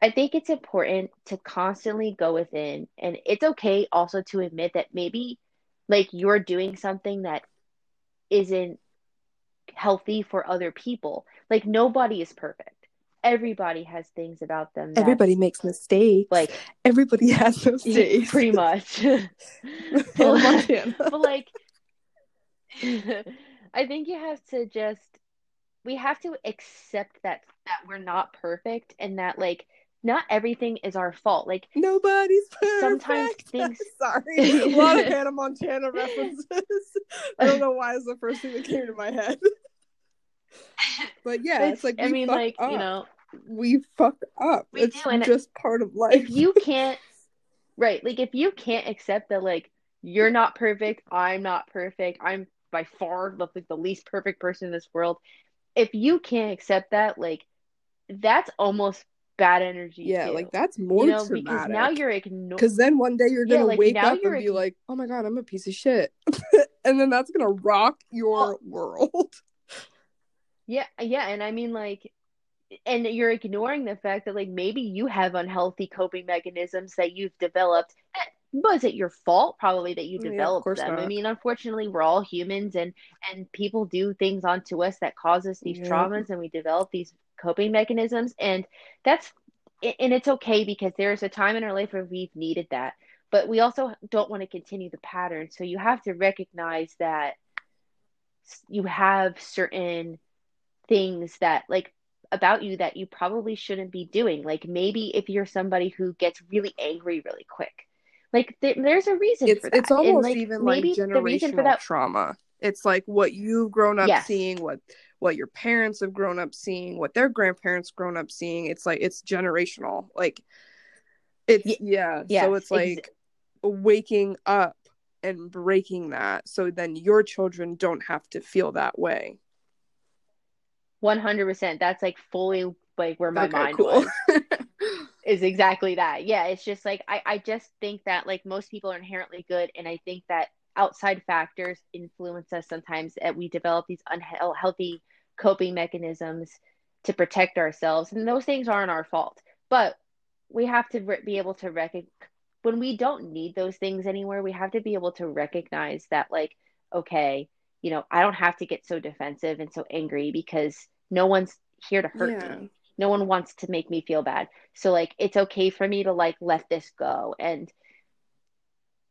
i think it's important to constantly go within and it's okay also to admit that maybe like you're doing something that isn't healthy for other people like nobody is perfect everybody has things about them. Everybody makes mistakes. Like everybody <laughs> has mistakes. <laughs> Pretty much. <laughs> but, but like I think you have to just we have to accept that that we're not perfect and that like not everything is our fault. Like nobody's perfect. Sometimes <laughs> things. Sorry, a lot of <laughs> Hannah Montana references. <laughs> I don't know why is the first thing that came to my head. But yeah, it's, it's like I mean, like up. you know, we fuck up. We it's do, just part of life. If you can't, right? Like if you can't accept that, like you're not perfect, I'm not perfect, I'm by far the, like the least perfect person in this world. If you can't accept that, like that's almost bad energy. Yeah, too. like that's more you know, traumatic. Because now you're ignoring. Because then one day you're gonna yeah, like, wake up and be like, "Oh my god, I'm a piece of shit," <laughs> and then that's gonna rock your world. <laughs> Yeah, yeah, and I mean, like, and you're ignoring the fact that like maybe you have unhealthy coping mechanisms that you've developed was it your fault probably that you oh, developed yeah, them not. i mean unfortunately we're all humans and and people do things onto us that cause us these yeah. traumas and we develop these coping mechanisms and that's and it's okay because there's a time in our life where we've needed that but we also don't want to continue the pattern so you have to recognize that you have certain things that like about you that you probably shouldn't be doing. Like maybe if you're somebody who gets really angry really quick, like th- there's a reason it's, for that. It's almost and, like, even like generational that... trauma. It's like what you've grown up yes. seeing, what what your parents have grown up seeing, what their grandparents grown up seeing. It's like it's generational. Like it's yeah. Yes, so it's like waking up and breaking that so then your children don't have to feel that way 100% that's like fully like where my okay, mind cool. was. Is exactly that. Yeah, it's just like I, I just think that like most people are inherently good and I think that outside factors influence us sometimes that we develop these unhealthy coping mechanisms to protect ourselves and those things aren't our fault. But we have to re- be able to recognize when we don't need those things anywhere, we have to be able to recognize that like okay, you know, I don't have to get so defensive and so angry because no one's here to hurt yeah. me no one wants to make me feel bad. So like it's okay for me to like let this go. And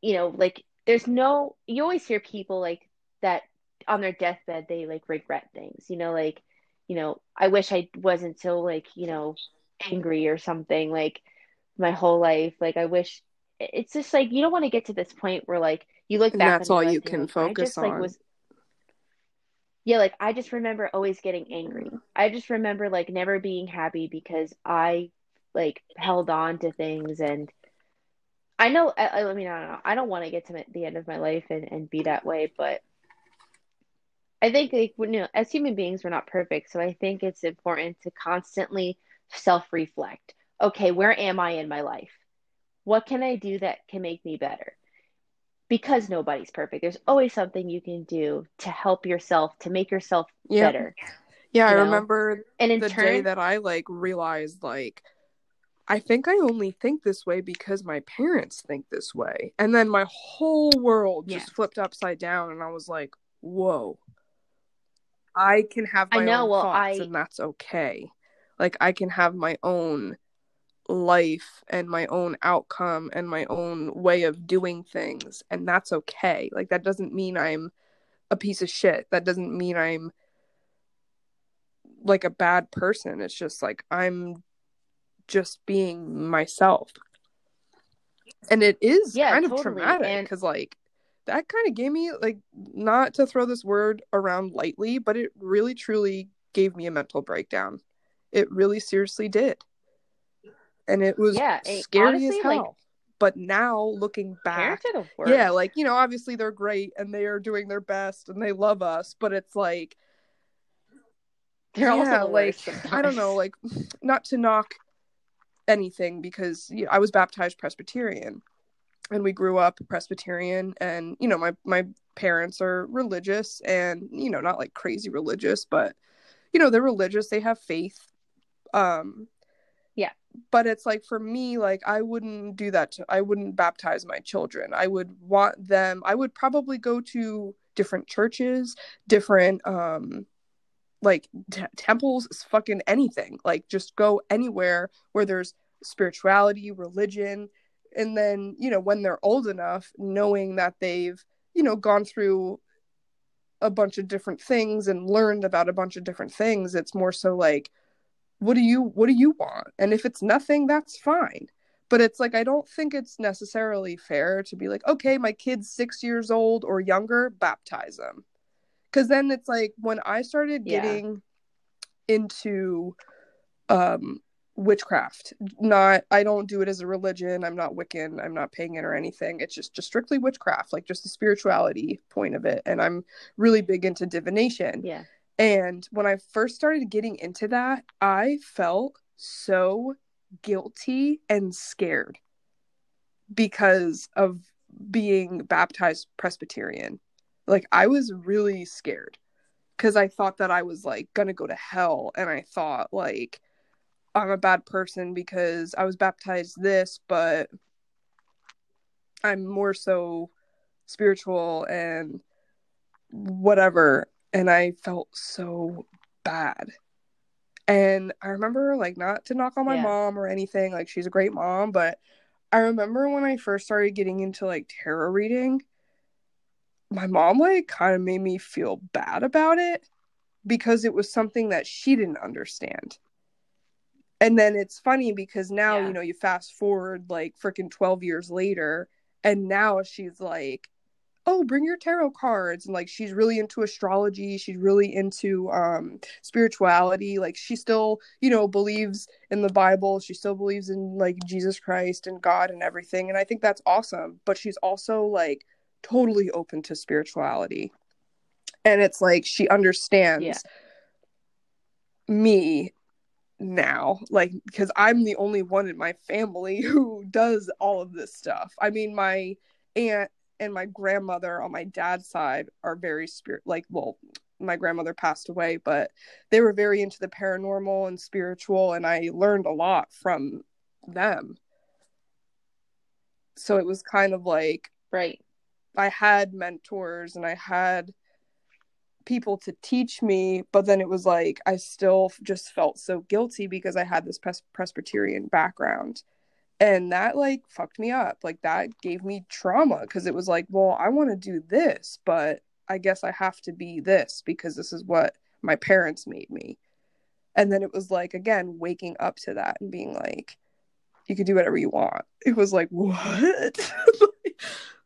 you know like there's no you always hear people like that on their deathbed they like regret things. You know like you know i wish i wasn't so like you know angry or something like my whole life. Like i wish it's just like you don't want to get to this point where like you look back and that's all you can focus on like, was yeah, like I just remember always getting angry. I just remember like never being happy because I like held on to things and I know I, I mean I don't know. I don't want to get to the end of my life and, and be that way, but I think like you know, as human beings we're not perfect, so I think it's important to constantly self-reflect. Okay, where am I in my life? What can I do that can make me better? Because nobody's perfect. There's always something you can do to help yourself, to make yourself yeah. better. Yeah, I know? remember and in the turn, day that I like realized like I think I only think this way because my parents think this way. And then my whole world just flipped upside down and I was like, "Whoa. I can have my I know, own well, thoughts I... and that's okay." Like I can have my own life and my own outcome and my own way of doing things and that's okay. Like that doesn't mean i'm a piece of shit. That doesn't mean i'm like a bad person. It's just like i'm just being myself. And it is yeah, kind of totally. traumatic because and... like that kind of gave me like not to throw this word around lightly but it really truly gave me a mental breakdown. It really seriously did and it was yeah, scary honestly, as hell. Like, but now looking back, yeah, like you know, obviously they're great and they are doing their best and they love us, but it's like they're yeah, also like I don't know, like not to knock anything because you know, I was baptized Presbyterian and we grew up Presbyterian and you know my my parents are religious and you know not like crazy religious but you know they're religious they have faith um but it's like for me like i wouldn't do that to, i wouldn't baptize my children. I would want them i would probably go to different churches different um like t- temples fucking anything. Like just go anywhere where there's spirituality religion and then you know when they're old enough knowing that they've you know gone through a bunch of different things and learned about a bunch of different things it's more so like what do you what do you want? And if it's nothing that's fine. But it's like i don't think it's necessarily fair to be like okay my kid's six years old or younger baptize them. Because then it's like when i started getting yeah. into um witchcraft not i don't do it as a religion. I'm not wiccan. I'm not pagan or anything. It's just just strictly witchcraft like just the spirituality point of it. And i'm really big into divination. Yeah and when I first started getting into that, I felt so guilty and scared because of being baptized Presbyterian. Like, I was really scared because I thought that I was like gonna go to hell. And I thought, like, I'm a bad person because I was baptized this, but I'm more so spiritual and whatever and I felt so bad. And I remember like not to knock on my yeah. mom or anything, like she's a great mom, but I remember when I first started getting into like tarot reading, my mom like kind of made me feel bad about it because it was something that she didn't understand. And then it's funny because now, yeah. you know, you fast forward like freaking 12 years later and now she's like oh bring your tarot cards and like she's really into astrology she's really into um spirituality like she still you know believes in the bible she still believes in like jesus christ and god and everything and i think that's awesome but she's also like totally open to spirituality and it's like she understands yeah. me now like because i'm the only one in my family <laughs> who does all of this stuff i mean my aunt and my grandmother on my dad's side are very spirit like well my grandmother passed away but they were very into the paranormal and spiritual and i learned a lot from them. So it was kind of like right. I had mentors and i had people to teach me but then it was like i still just felt so guilty because i had this pres- presbyterian background and that like fucked me up. Like that gave me trauma because it was like well i want to do this but i guess i have to be this because this is what my parents made me. And then it was like again waking up to that and being like you could do whatever you want. <laughs> It was like what? <laughs>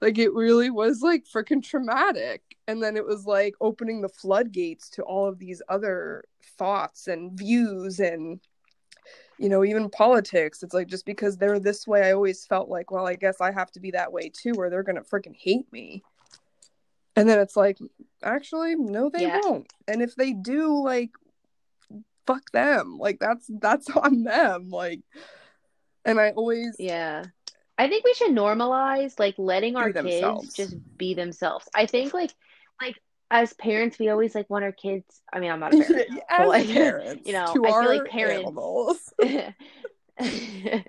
Like it really was like freaking traumatic. And then it was like opening the floodgates to all of these other thoughts and views and you know even politics it's like just because they're this way i always felt like well i guess i have to be that way too or they're gonna freaking hate me. And then it's like actually no they yeah. won't. And if they do like fuck them. Like that's that's <laughs> on them like and i always yeah. I think we should normalize like letting our kids just be themselves. I think like like as parents, we always like want our kids. I mean, I'm not a parent, <laughs> but like parents, you know, I feel like parents. <laughs> <laughs>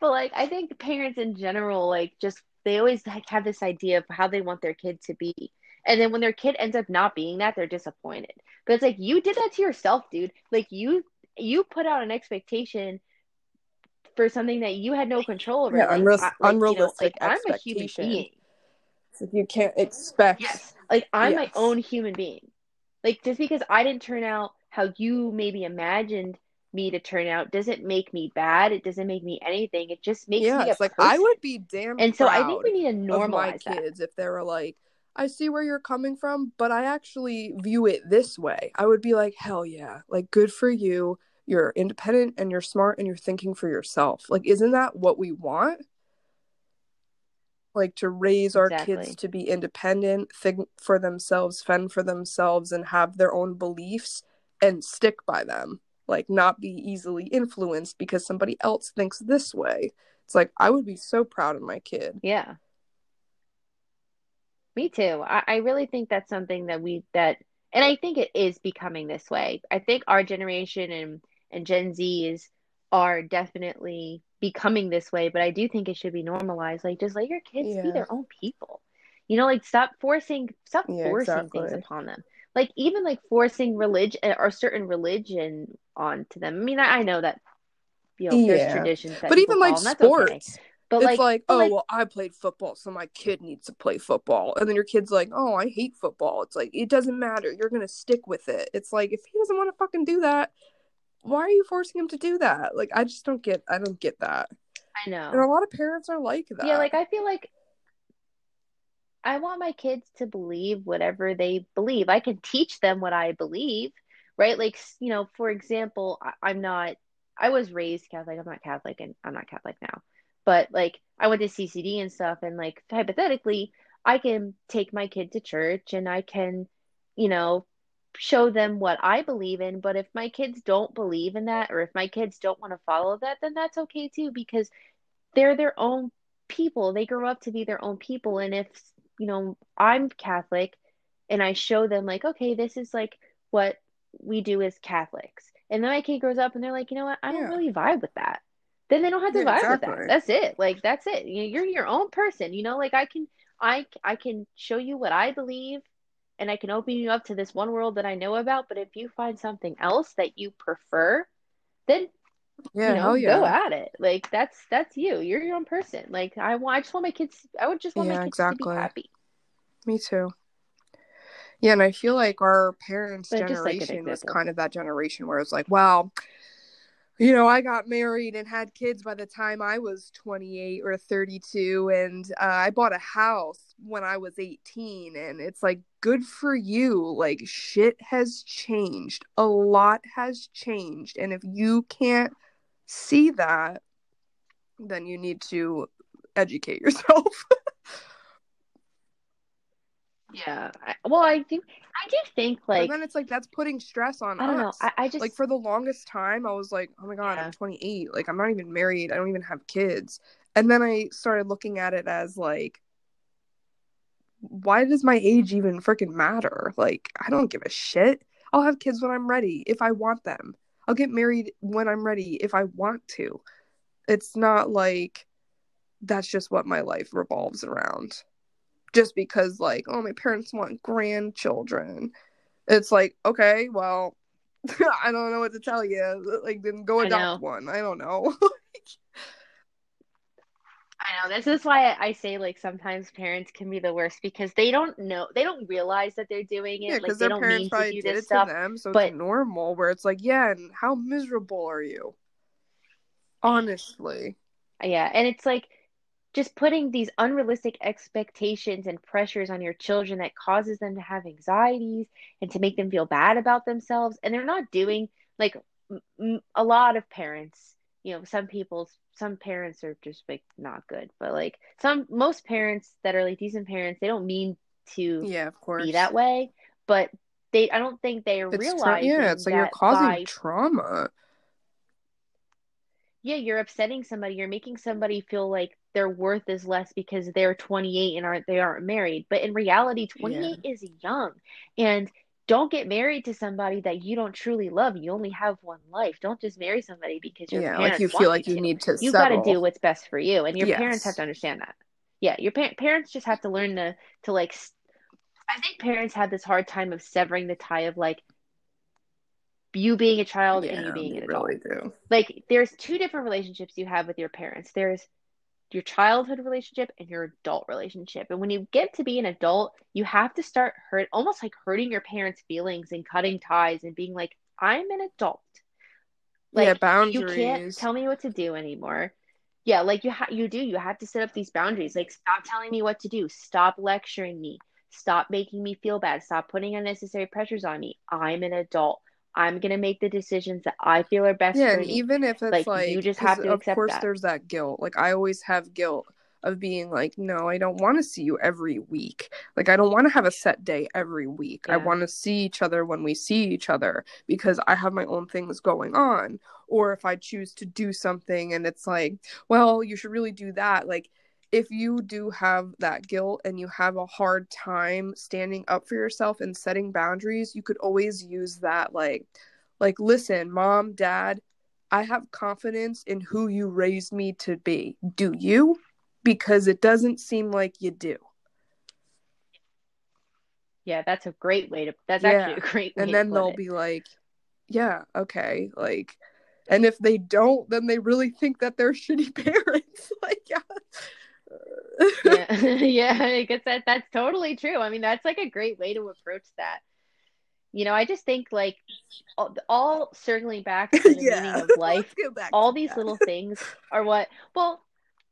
but like, I think parents in general, like, just they always like, have this idea of how they want their kid to be, and then when their kid ends up not being that, they're disappointed. But it's like you did that to yourself, dude. Like you you put out an expectation for something that you had no control over. Yeah, like, unreal- like, unrealistic you know, like, I'm a human being. So you can't expect. Yes, like I'm yes. my own human being. Like just because I didn't turn out how you maybe imagined me to turn out doesn't make me bad. It doesn't make me anything. It just makes yeah, me a like I would be damn. And so I think we need to normalize my kids that. if they were like, I see where you're coming from, but I actually view it this way. I would be like, hell yeah, like good for you you're independent and you're smart and you're thinking for yourself. Like, isn't that what we want? Like to raise our exactly. kids to be independent, think for themselves, fend for themselves, and have their own beliefs and stick by them. Like, not be easily influenced because somebody else thinks this way. It's like, I would be so proud of my kid. Yeah. Me too. I, I really think that's something that we, that, and I think it is becoming this way. I think our generation and and Gen Zs are definitely becoming this way, but I do think it should be normalized. Like just let your kids yeah. be their own people. You know, like stop forcing stop yeah, forcing exactly. things upon them. Like even like forcing religion eh, or certain religion onto them. I mean, I, I know that you know yeah. there's traditions that but even like sports. Okay. But it's like, like oh like, well, I played football, so my kid needs to play football. And then your kid's like, oh, I hate football. It's like it doesn't matter. You're gonna stick with it. It's like if he doesn't want to fucking do that, why are you forcing him to do that? Like I just don't get I don't get that. I know. And a lot of parents are like that. Yeah, like I feel like I want my kids to believe whatever they believe. I can teach them what I believe, right? Like, you know, for example, I, am not, I was raised Catholic. I'm not Catholic and I'm not Catholic now. But like, I went to CCD and stuff. And like, hypothetically, I can take my kid to church and I can, you know, show them what I believe in. But if my kids don't believe in that, or if my kids don't want to follow that, then that's okay too, because they're their own people. They grow up to be their own people. And if, you know, I'm Catholic and I show them, like, okay, this is like what we do as Catholics. And then my kid grows up and they're like, you know what, I don't really vibe with that. Then they don't have to yeah, vibe exactly. with that. That's it. Like that's it. You're your own person. You know, like I can I I can show you what I believe and I can open you up to this one world that I know about. But if you find something else that you prefer, then yeah, you know, yeah. go at it. Like that's that's you. You're your own person. Like I want, I just want my kids. I would just want yeah, my kids exactly. to be happy. Me too. Yeah, and I feel like our parents' but generation like was kind of that generation where it's like, well, you know, I got married and had kids by the time I was 28 or 32, and uh, I bought a house when I was 18. And it's like, good for you. Like, shit has changed. A lot has changed. And if you can't see that, then you need to educate <laughs> yourself. Yeah. I, well, I do. I do think like. But then it's like that's putting stress on I don't us. know. I, I just like for the longest time, I was like, oh my god, Yeah. I'm 28. Like I'm not even married. I don't even have kids. And then I started looking at it as like, why does my age even freaking matter? Like I don't give a shit. I'll have kids when I'm ready if I want them. I'll get married when I'm ready if I want to. It's not like that's just what my life revolves around. Just because, like, oh, my parents want grandchildren. It's like, okay, well, <laughs> I don't know what to tell you. Like, then go adopt know. one. I don't know. <laughs> I know this is why I say like sometimes parents can be the worst because they don't know they don't realize that they're doing it. yeah, like because they their don't parents mean to probably do did it stuff. to them, so but- it's normal. Where it's like, yeah, and how miserable are you? Honestly, Yeah, and it's like just putting these unrealistic expectations and pressures on your children that causes them to have anxieties and to make them feel bad about themselves. And they're not doing like m- m- a lot of parents, you know, some people's some parents are just like not good, but like some most parents that are like decent parents, they don't mean to yeah, of course. be that way, but they I don't think they It's tra- yeah, it's like you're causing by trauma. yeah, you're upsetting somebody. You're making somebody feel like their worth is less because they're 28 and aren't they aren't married. But in reality, 28 is young. And don't get married to somebody that you don't truly love. You only have one life. Don't just marry somebody because your Yeah, parents like you feel like you need to You got to do what's best for you, and your parents have to understand that. Yeah, your pa- parents just have to learn to to like. I think parents have this hard time of severing the tie of like you being a child and you being an adult really do. like there's two different relationships you have with your parents there's your childhood relationship and your adult relationship. And when you get to be an adult you have to start hurt almost like hurting your parents feelings and cutting ties and being like i'm an adult. Yeah, like you boundaries. can't tell me what to do anymore. Yeah like you ha- you do you have to set up these boundaries. Like stop telling me what to do. Stop lecturing me. Stop making me feel bad. Stop putting unnecessary pressures on me. I'm an adult i'm going to make the decisions that i feel are best yeah, for and me even if it's Like, like, you just have to of accept course that. there's that guilt. Like I always have guilt of being like, no, I don't want to see you every week. Like I don't want to have a set day every week. I want to see each other when we see each other because I have my own things going on. Or if I choose to do something and it's like, well, you should really do that. Like if you do have that guilt and you have a hard time standing up for yourself and setting boundaries, you could always use that like like listen, mom, dad, I have confidence in who you raised me to be. Do you? Because it doesn't seem like you do. Yeah, that's a great way to. That's Yeah. actually a great way And then they'll it. be like, yeah, okay. Like, and if they don't, then they really think that they're <laughs> shitty parents. like, yeah. Yeah, <laughs> <laughs> yeah, I guess that that's totally true. I mean, that's like a great way to approach that. You know, I just think like all, all circling back to the <laughs> yeah. meaning of life, Let's go back all these that. little things are what. Well,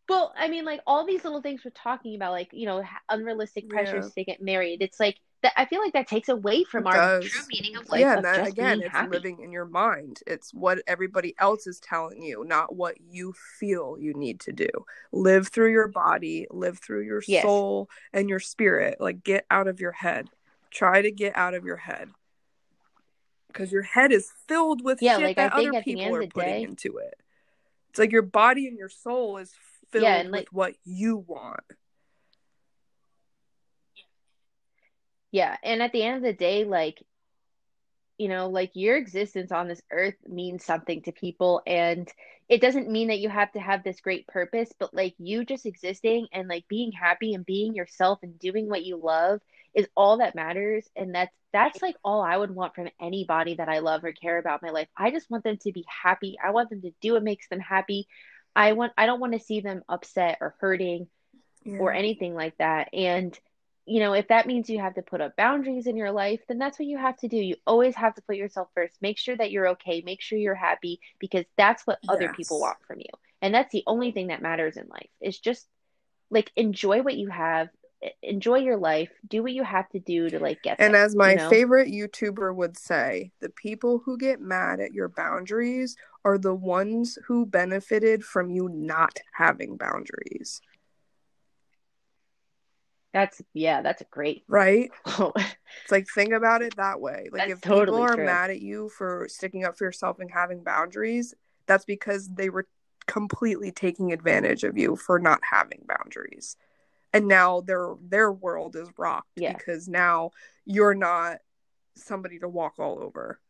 well, I mean, like all these little things we're talking about, like you know, unrealistic pressures to get married. It's like that. I feel like that takes away from It our does. true meaning of life yeah, of and that, again, it's happy. living in your mind. It's what everybody else is telling you, not what you feel you need to do. Live through your mm-hmm. body, live through your Yes. soul and your spirit. Like, get out of your head. Try to get out of your head. Because your head is filled with Yeah, shit like, that other people are putting day- into it. It's like your body and your soul is filled Yeah, and, like- with what you want. Yeah, and at the end of the day, like, you know, like your existence on this earth means something to people, and it doesn't mean that you have to have this great purpose, but like you just existing and like being happy and being yourself and doing what you love is all that matters. And that's that's like all I would want from anybody that I love or care about in my life. I just want them to be happy. I want them to do what makes them happy. I want I don't want to see them upset or hurting or anything like that. And, you know, if that means you have to put up boundaries in your life, then that's what you have to do. You always have to put yourself first. Make sure that you're okay. Make sure you're happy because that's what other people want from you. And that's the only thing that matters in life. Is just like enjoy what you have, enjoy your life, do what you have to do to like get And there, as my you know? favorite YouTuber would say, the people who get mad at your boundaries are the ones who benefited from you not having boundaries. That's yeah, that's a great right. <laughs> it's like think about it that way. Like That's if totally people are true. mad at you for sticking up for yourself and having boundaries, that's because they were completely taking advantage of you for not having boundaries. And now their their world is rocked Yeah. because now you're not somebody to walk all over.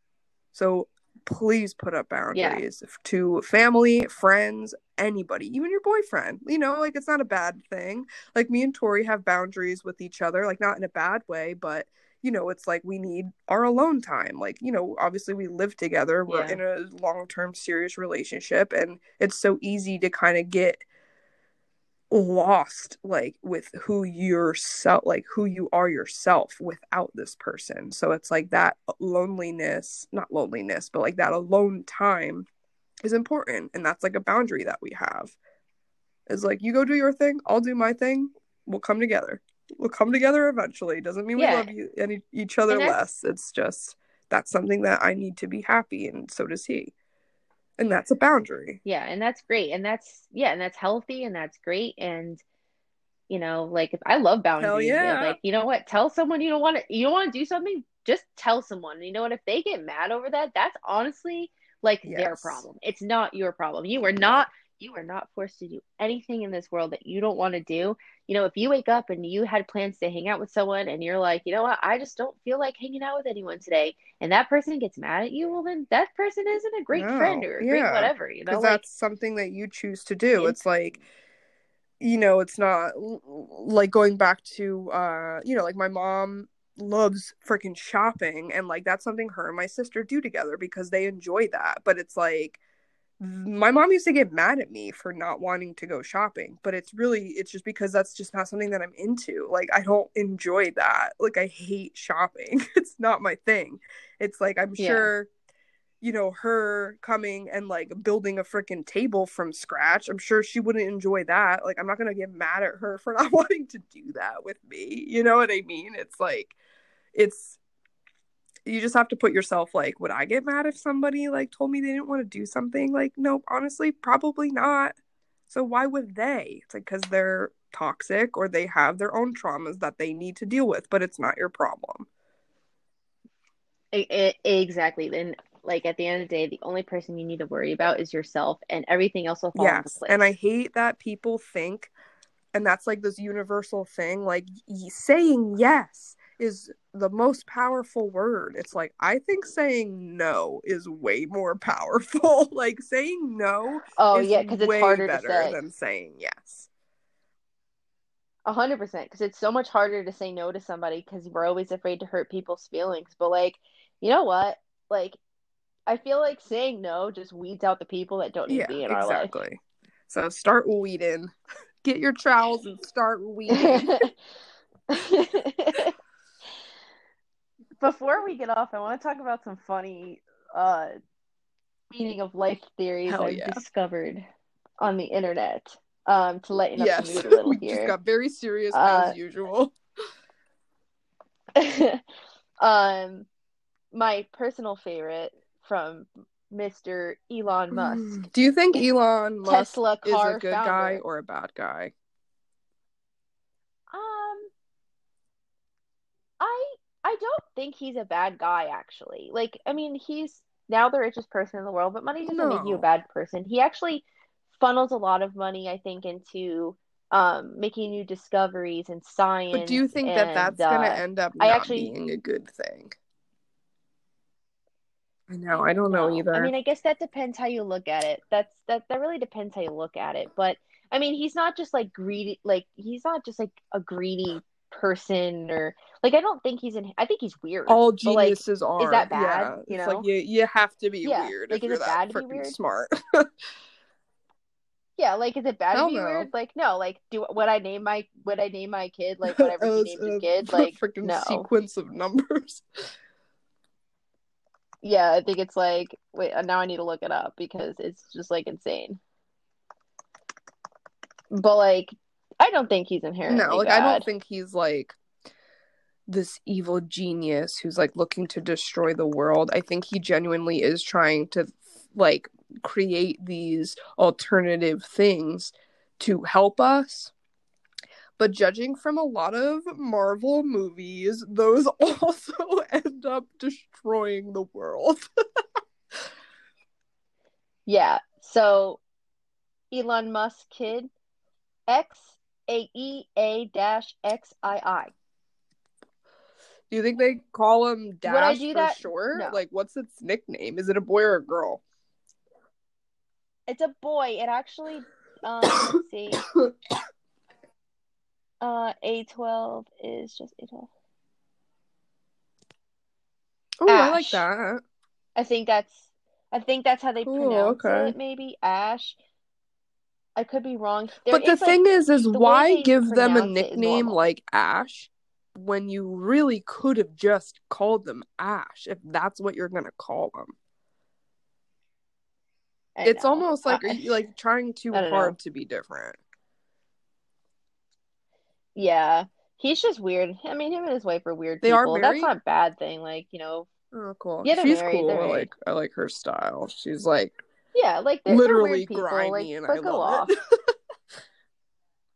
So please put up boundaries to family, friends, anybody, even your boyfriend. You know, like it's not a bad thing. Like me and Tori have boundaries with each other, like not in a bad way, but you know, it's like we need our alone time. Like, you know, obviously we live together. We're Yeah. in a long-term serious relationship and it's so easy to kind of get lost like with who yourself like who you are yourself without this person. So it's like that loneliness not loneliness but like that alone time is important and that's like a boundary that we have. Is like you go do your thing i'll do my thing we'll come together. We'll come together eventually doesn't mean Yeah. we love you any each other And less it's just that's something that i need to be happy and so does he and that's a boundary Yeah, and that's great. And that's yeah, and that's healthy and that's great. And you know, like if I love boundaries, yeah. like you know what, tell someone you don't want to you don't want to do something, just tell someone. You know what, if they get mad over that, that's honestly like their problem. It's not your problem. You are not you are not forced to do anything in this world that you don't want to do. You know, if you wake up and you had plans to hang out with someone and you're like, you know what, I just don't feel like hanging out with anyone today, and that person gets mad at you, well then that person isn't a great No, friend or a great whatever, you know, because like that's something that you choose to do. It's- It's like, you know, it's not like going back to, uh, you know, like my mom loves freaking shopping, and like that's something her and my sister do together because they enjoy that. But it's like, my mom used to get mad at me for not wanting to go shopping, but it's really, it's just because that's just not something that I'm into. Like, I don't enjoy that. Like, I hate shopping. <laughs> It's not my thing. It's like, I'm Yeah. sure you know, her coming and like building a freaking table from scratch. I'm sure she wouldn't enjoy that. Like, I'm not gonna get mad at her <laughs> for not wanting to do that with me. You know what I mean? It's like, it's you just have to put yourself like, would I get mad if somebody like told me they didn't want to do something? Like, nope, honestly, probably not. So why would they? It's like because they're toxic or they have their own traumas that they need to deal with, but it's not your problem. E- e- exactly. Then, like at the end of the day, the only person you need to worry about is yourself, and everything else will fall into yes place. and i hate that people think and that's like this universal thing like y- saying yes is the most powerful word it's like i think saying no is way more <laughs> powerful <laughs> like saying no oh is yeah, because it's way harder to better say. than saying yes A hundred percent, because it's so much harder to say no to somebody because we're always afraid to hurt people's feelings. But like, you know what? Like, I feel like saying no just weeds out the people that don't need yeah to be in our life. exactly so start weeding <laughs> get your trowels and start weeding Before we get off, I want to talk about some funny uh meaning of life theories Hell I've yeah. discovered on the internet. Um, to lighten up yes the mood a <laughs> little we just got very serious Uh, as usual <laughs> <laughs> um, my personal favorite from Mr. Elon Musk, do you think elon musk Tesla is a good founder. guy or a bad guy Um, I don't think he's a bad guy actually. Like, I mean, he's now the richest person in the world, but money doesn't make you a bad person. He actually funnels a lot of money, I think, into um making new discoveries and science. But do you think that and, that's going to uh, end up I actually- being a good thing? I know. I don't know either. I mean, I guess that depends how you look at it. That's that that really depends how you look at it. But I mean, he's not just like greedy, like he's not just like a greedy person or like I don't think he's in I think he's weird. All But, like, geniuses are. Is that bad, Yeah. you it's know? like you you have to be Yeah, weird like, if is you're it bad to be weird? smart. <laughs> Yeah, like is it bad Hell to be no. weird? Like no, like do would I name my would I name my kid like <laughs> whatever he names his kid? <laughs> Like freaking no. sequence of numbers. Yeah, I think it's like wait, uh, now I need to look it up because it's just like insane. But like I don't think he's inherently No, like bad. I don't think he's like this evil genius who's like looking to destroy the world. I think he genuinely is trying to like create these alternative things to help us. But judging from a lot of Marvel movies, those <laughs> also end up destroying the world. <laughs> yeah. So Elon Musk kid X A E A dash X I I. Do you think they call him Dash Would I do for that? short? No. Like, what's its nickname? Is it a boy or a girl? It's a boy. It actually um let's <coughs> see. Uh A twelve is just A twelve. Oh, I like that. I think that's I think that's how they Cool, pronounce okay. it, maybe. Ash. I could be wrong. There But the is, like, thing is, is why give them a pronounce it is nickname like Ash when you really could have just called them Ash if that's what you're gonna call them? I It's know. almost like I- are you, <laughs> like trying too hard know. to be different. Yeah. He's just weird. I mean, him and his wife are weird They are married? That's not a bad thing. Like, you know, Oh, cool. Yeah, they're She's married, cool. they're I married. like I like her style. She's like yeah, like they're, they're literally grimy, like, and I love off. it. <laughs>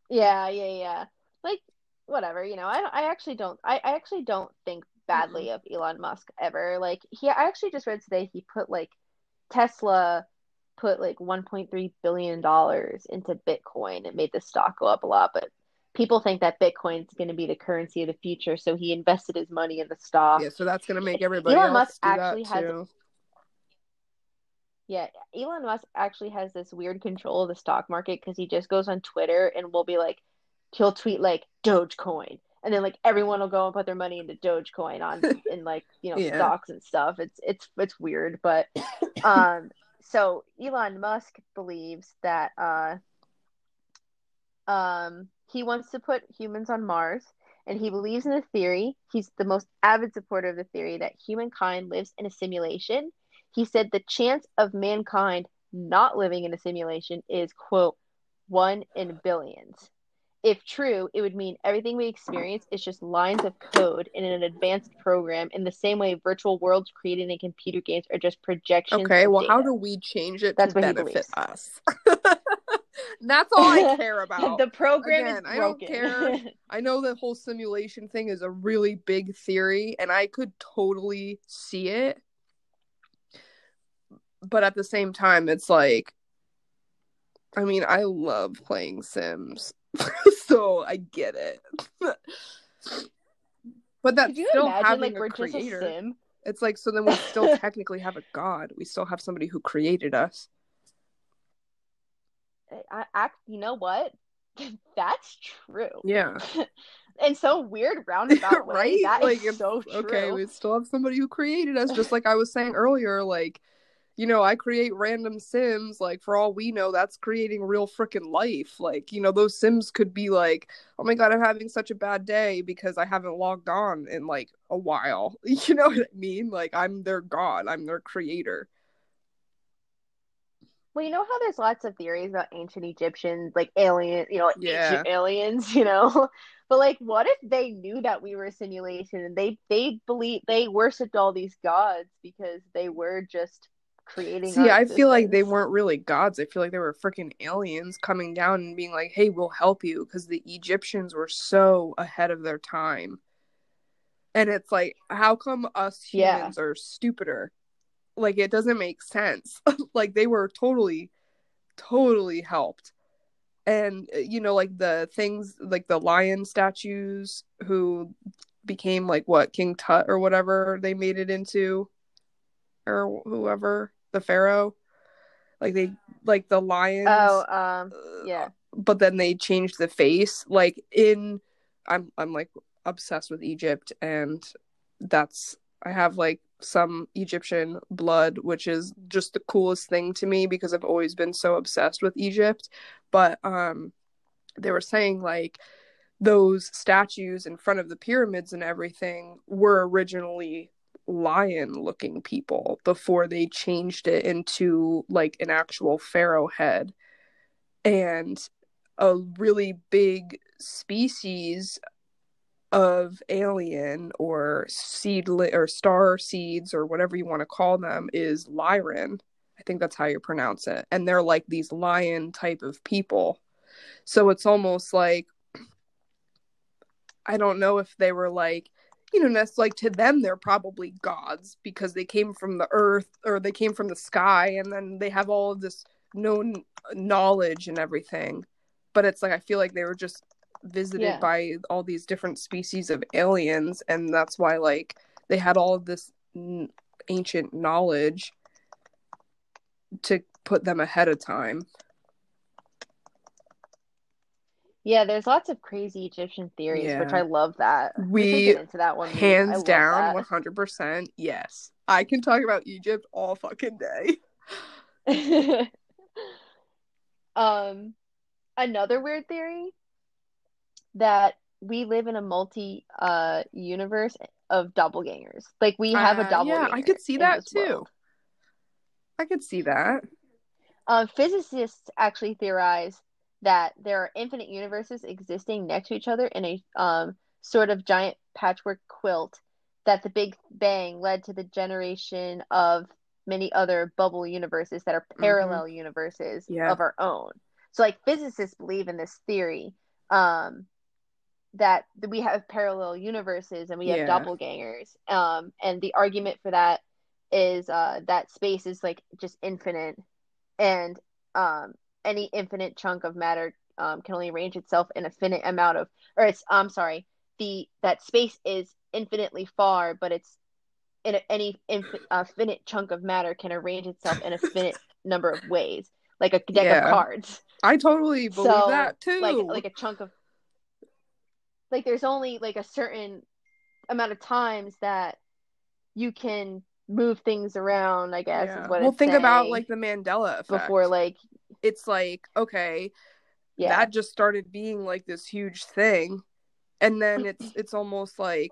Yeah, yeah, yeah. Like whatever, you know. I I actually don't I, I actually don't think badly mm-hmm. of Elon Musk ever. Like he I actually just read today he put like Tesla put like 1.3 billion dollars into Bitcoin and made the stock go up a lot, but people think that Bitcoin is going to be the currency of the future, so he invested his money in the stock. yeah, so that's gonna make everybody Elon else Musk actually has- too. Yeah, Elon Musk actually has this weird control of the stock market because he just goes on Twitter and will be like, he'll tweet like Dogecoin, and then like everyone will go and put their money into Dogecoin on <laughs> in like you know Yeah. stocks and stuff. It's it's it's weird, but um, <laughs> so Elon Musk believes that uh, um, he wants to put humans on Mars. And he believes in the theory. He's the most avid supporter of the theory that humankind lives in a simulation he said the chance of mankind not living in a simulation is, quote, one in billions. If true, it would mean everything we experience is just lines of code in an advanced program in the same way virtual worlds created in computer games are just projections. Okay, well, how do we change it That's to benefit us? <laughs> That's all I <laughs> care about. the program Again, I don't care. <laughs> I know the whole simulation thing is a really big theory, and I could totally see it. But at the same time, it's like, I mean, I love playing Sims, so I get it. <laughs> but that's you still imagine having like a a creator. sim? It's like so then we still <laughs> technically have a god. We still have somebody who created us. I, I, you know what? <laughs> That's true. Yeah. and so weird roundabout way, right? that is like it's so true. okay, we still have somebody who created us, just like I was saying earlier, like you know, I create random sims, like for all we know, that's creating real freaking life. Like, you know, those sims could be like, oh my god, I'm having such a bad day because I haven't logged on in like a while. <laughs> You know what I mean? Like I'm their god, I'm their creator. Well, you know how there's lots of theories about ancient Egyptians, like alien, you know, like Yeah. ancient aliens, <laughs> you know. But like, what if they knew that we were a simulation and they they believe they worshipped all these gods because they were just creating? See, I feel like they weren't really gods. I feel like they were freaking aliens coming down and being like, "Hey, we'll help you," because the Egyptians were so ahead of their time. And it's like, how come us Yeah. humans are stupider? Like it doesn't make sense. <laughs> like they were totally, totally helped. And uh, you know, like the things, like the lion statues, who became like what King Tut or whatever they made it into, or whoever the pharaoh. Like they, like the lions. Oh, um, uh, yeah. but then they changed the face like in i'm i'm like obsessed with egypt and that's i have like some egyptian blood which is just the coolest thing to me because i've always been so obsessed with egypt but um they were saying like those statues in front of the pyramids and everything were originally lion looking people before they changed it into like an actual pharaoh head and a really big species of alien or seedling or star seeds or whatever you want to call them is Lyran. I think that's how you pronounce it. And they're like these lion type of people. So it's almost like I don't know if they were like, you know, that's like to them they're probably gods because they came from the earth or they came from the sky and then they have all of this known knowledge and everything. But it's like I feel like they were just visited Yeah. by all these different species of aliens and that's why like they had all of this n- ancient knowledge to put them ahead of time. Yeah, there's lots of crazy Egyptian theories, which I love that. We- get into that one. Hands down, one hundred percent. Yes, I can talk about Egypt all fucking day. <laughs> <laughs> um, another weird theory that we live in a multi uh universe of doppelgangers. Like we have a Uh, doppelganger. Yeah, I could see that too. world. I could see that. Uh, physicists actually theorize that there are infinite universes existing next to each other in a um sort of giant patchwork quilt. That the Big Bang led to the generation of many other bubble universes that are parallel universes Mm-hmm. Yeah. of our own. So, like physicists believe in this theory, um, that we have parallel universes and we have Yeah. doppelgangers. Um, and the argument for that is uh, that space is like just infinite, and um, any infinite chunk of matter um, can only arrange itself in a finite amount of, or it's I'm sorry, the that space is infinitely far, but it's in a, any infi- uh, finite chunk of matter can arrange itself in a finite <laughs> number of ways, like a deck Yeah. of cards I totally believe so that too. like like a chunk of like there's only like a certain amount of times that you can move things around i guess Yeah. is what well, it's think about like the Mandela effect. before like it's like okay, yeah. that just started being like this huge thing, and then <clears throat> it's it's almost like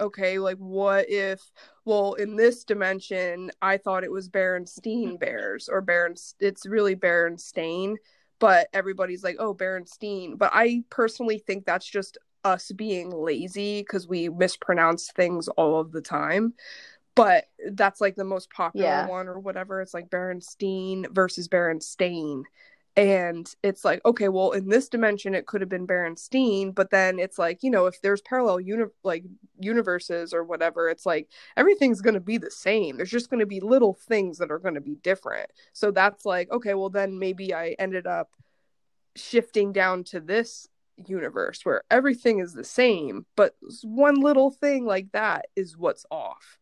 okay, like what if well in this dimension I thought it was Berenstein Bears or Beren it's really Berenstain, but everybody's like oh Berenstein, but I personally think that's just us being lazy because we mispronounce things all of the time. But that's like the most popular Yeah. one or whatever. It's like Berenstein versus Berenstain. And it's like, okay, well, in this dimension, it could have been Berenstein, but then it's like, you know, if there's parallel uni- like universes or whatever, it's like everything's going to be the same. There's just going to be little things that are going to be different. So that's like, okay, well, then maybe I ended up shifting down to this universe where everything is the same, but one little thing like that is what's off.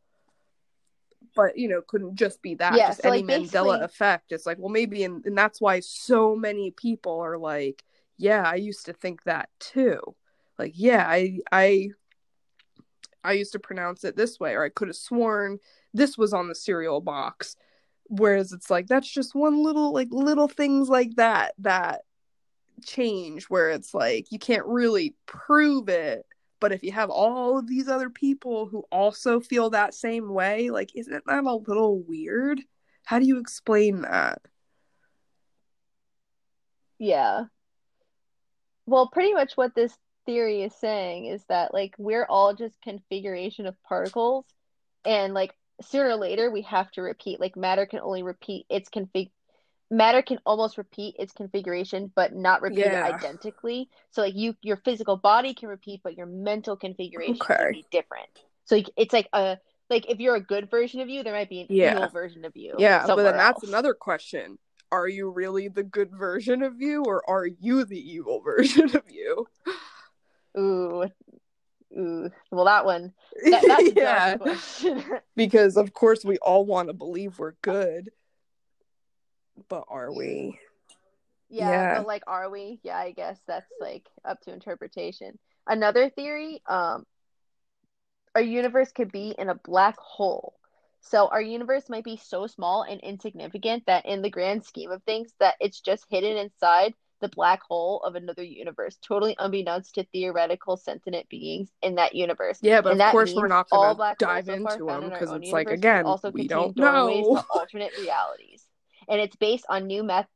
But you know, couldn't just be that. Yeah, just so, any like, Mandela effect. It's like, well, maybe, and, and that's why so many people are like, yeah, I used to think that too. Like, yeah, I, I, I used to pronounce it this way, or I could have sworn this was on the cereal box. Whereas it's like that's just one little, like little things like that that change where it's like you can't really prove it but if you have all of these other people who also feel that same way like isn't that a little weird? How do you explain that? Yeah. Well pretty much what this theory is saying is that like we're all just configuration of particles and like sooner or later we have to repeat like matter can only repeat its config matter can almost repeat its configuration but not repeat Yeah. it identically. So like you your physical body can repeat but your mental configuration Okay. can be different. So like, it's like a like if you're a good version of you there might be an Yeah. evil version of you yeah but then that's else. another question. Are you really the good version of you or are you the evil <laughs> version of you? Ooh. Ooh. Well that one that, that's <laughs> yeah. <laughs> because of course we all want to believe we're good but are we Yeah, Yeah. but like, are we? Yeah, I guess that's like up to interpretation. Another theory, um, our universe could be in a black hole. So our universe might be so small and insignificant that in the grand scheme of things, that it's just hidden inside the black hole of another universe, totally unbeknownst to theoretical sentient beings in that universe. Yeah, but And of course we're not going to dive holes so far into them because it's like again also we don't know. alternate realities, and it's based on new math.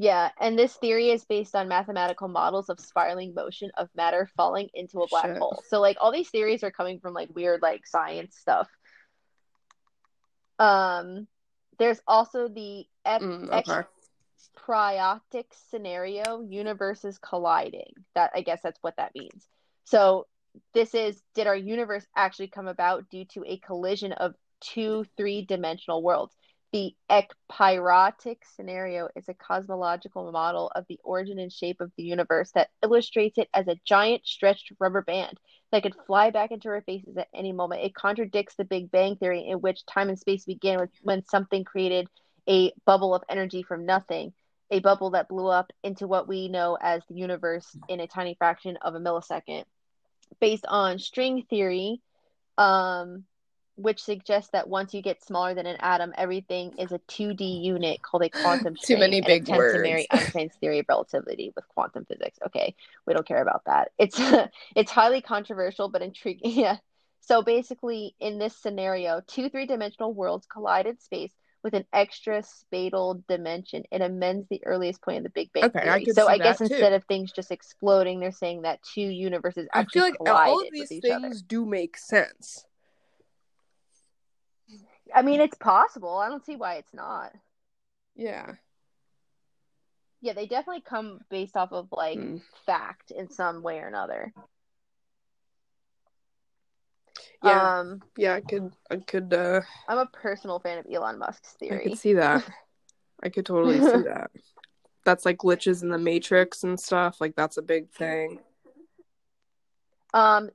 Yeah, and this theory is based on mathematical models of spiraling motion of matter falling into a black Shit. hole. So like all these theories are coming from like weird like science stuff. Um there's also the F- Mm, okay. ekpyrotic scenario, universes colliding. That I guess that's what that means. So this is did our universe actually come about due to a collision of two three-dimensional worlds? The ekpyrotic scenario is a cosmological model of the origin and shape of the universe that illustrates it as a giant stretched rubber band that could fly back into our faces at any moment. It contradicts the Big Bang Theory, in which time and space began with, when something created a bubble of energy from nothing, a bubble that blew up into what we know as the universe in a tiny fraction of a millisecond. Based on string theory, um, which suggests that once you get smaller than an atom, everything is a 2D unit called a quantum <laughs> Too many big words. to <laughs> marry Einstein's theory of relativity with quantum physics. Okay, we don't care about that. It's <laughs> it's highly controversial but intriguing. Yeah. So basically, in this scenario, two three-dimensional worlds collide in space with an extra spatial dimension. It amends the earliest point of the Big Bang Okay, theory. could so I guess that, too. instead of things just exploding, they're saying that two universes I feel like all of these things other. do make sense. I mean, it's possible. I don't see why it's not. Yeah. Yeah, they definitely come based off of like Hmm. fact in some way or another. Yeah. Um, Yeah, I could I could uh I'm a personal fan of Elon Musk's I theory. could see that. <laughs> I could totally see <laughs> that. That's like glitches in the matrix and stuff. Like that's a big thing. Um,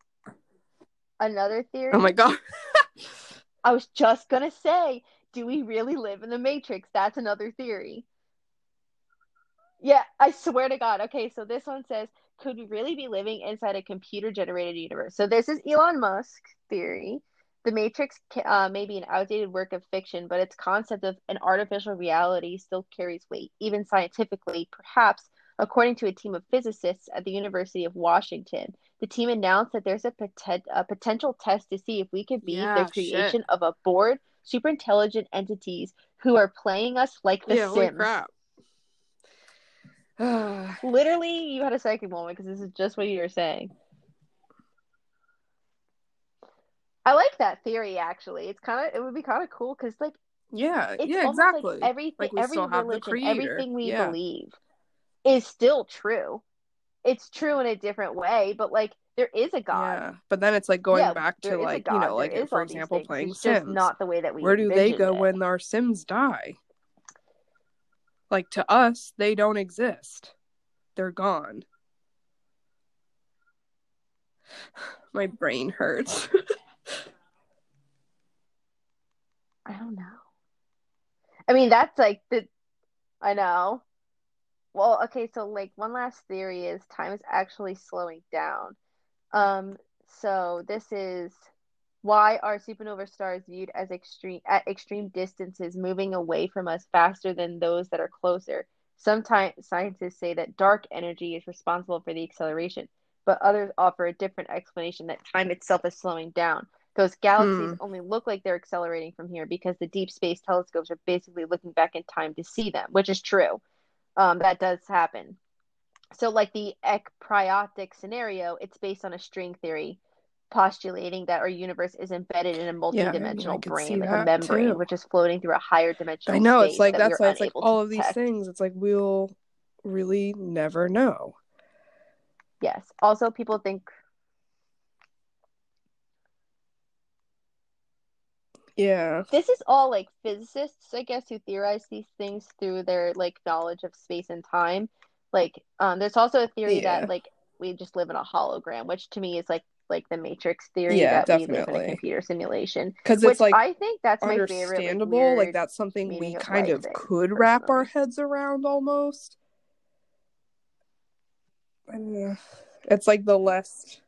another theory. Oh my god. <laughs> I was just gonna say, do we really live in the Matrix? That's another theory. Yeah, I swear to God. Okay, so this one says, could we really be living inside a computer generated universe? So this is Elon Musk's theory. The Matrix uh, may be an outdated work of fiction, but its concept of an artificial reality still carries weight, even scientifically. Perhaps, according to a team of physicists at the University of Washington, the team announced that there's a, poten- a potential test to see if we could be Yeah, the creation of a bored, super intelligent entities who are playing us like the yeah, holy Sims. crap. <sighs> Literally, you had a second moment because this is just what you were saying. I like that theory actually. It's kind of it would be kind of cool because like yeah, it's yeah, exactly. like everything, Like, every still have the religion, everything we Yeah. believe is still true. It's true in a different way, but like there is a God. Yeah. But then it's like going Yeah, back to like, you know, like for example things. playing It's Sims. not the way that we Where do they go it. when our Sims die? Like to us, they don't exist. They're gone. <sighs> My brain hurts. <laughs> I don't know. I mean, that's like the. I know. Well, okay, so like one last theory is time is actually slowing down. Um, so this is why are supernova stars viewed as extreme at extreme distances, moving away from us faster than those that are closer. Sometimes scientists say that dark energy is responsible for the acceleration, but others offer a different explanation that time itself is slowing down. Those galaxies Hmm. only look like they're accelerating from here because the deep space telescopes are basically looking back in time to see them, which is true. Um, that does happen. So, like the ekpyrotic scenario, it's based on a string theory, postulating that our universe is embedded in a Yeah, mean, I brane, like a membrane, too. which is floating through a higher dimensional I know it's like that that's why it's like all of these things. It's like we'll really never know. Yes. Also, people think Yeah. this is all like physicists, I guess, who theorize these things through their like knowledge of space and time. Like, um, there's also a theory Yeah. that like we just live in a hologram, which to me is like like the Matrix theory Yeah, that we live in a computer simulation. Because it's like I think that's my favorite like understandable. Like that's something we of kind of thing, could wrap our heads around almost. It's like the less.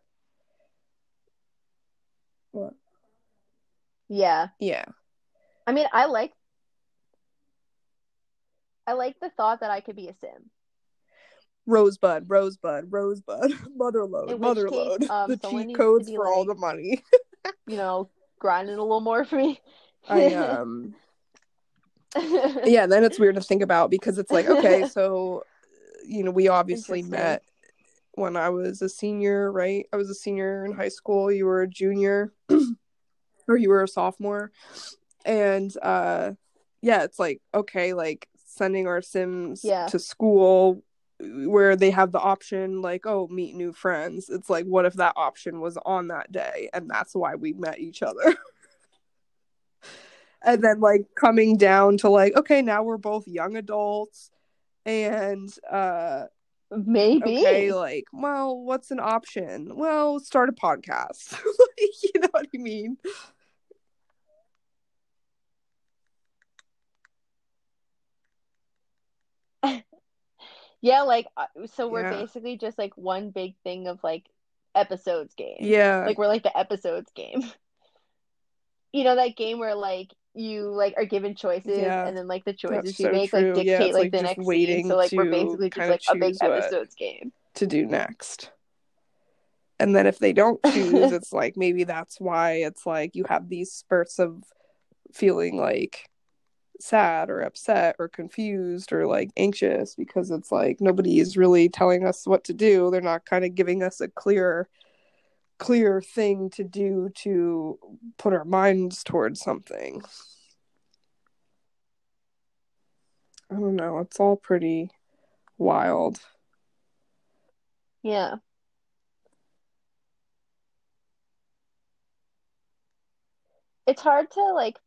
What? Yeah. Yeah. I mean, I like I like the thought that I could be a sim. Rosebud, Rosebud, Rosebud, <laughs> Motherlode, which case, Motherlode. um, the cheat codes for all the money. <laughs> You know, grinding a little more for me. I <laughs> um yeah, then it's weird to think about because it's like, okay, so you know, we obviously met when I was a senior, right? I was a senior in high school, you were a junior <clears throat> or you were a sophomore. And uh yeah, it's like, okay, like sending our sims Yeah. to school where they have the option like oh meet new friends. It's like what if that option was on that day and that's why we met each other? <laughs> And then like coming down to like okay now we're both young adults and uh Maybe. okay like well what's an option? Well start a podcast. <laughs> Like you know what i mean <laughs> Yeah, like uh, so we're Yeah. basically just like one big thing of like episodes game. yeah Like we're like the episodes game. <laughs> You know that game where like you like are given choices Yeah. and then like the choices That's you so make true. like dictate it's, like, like, the next waiting scene. So like we're basically just like a big episodes game. to do next. And then if they don't choose, <laughs> it's like maybe that's why it's like you have these spurts of feeling like sad or upset or confused or like anxious because it's like nobody is really telling us what to do. They're not kind of giving us a clear clear thing to do to put our minds towards something. I don't know. It's all pretty wild. Yeah. It's hard to like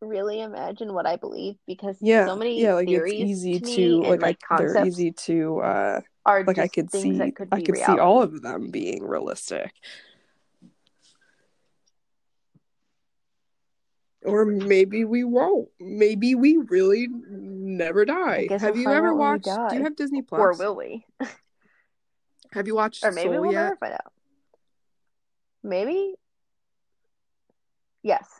really imagine what I believe because yeah so many yeah like theories it's easy to, to, like, and like I, they're easy to uh are like i could see could i could see all of them being realistic or maybe we won't maybe we really never die have we'll you ever out when we watched do you have disney plus Or will we? have you watched Or maybe soul we'll yet never find out. Maybe. Yes.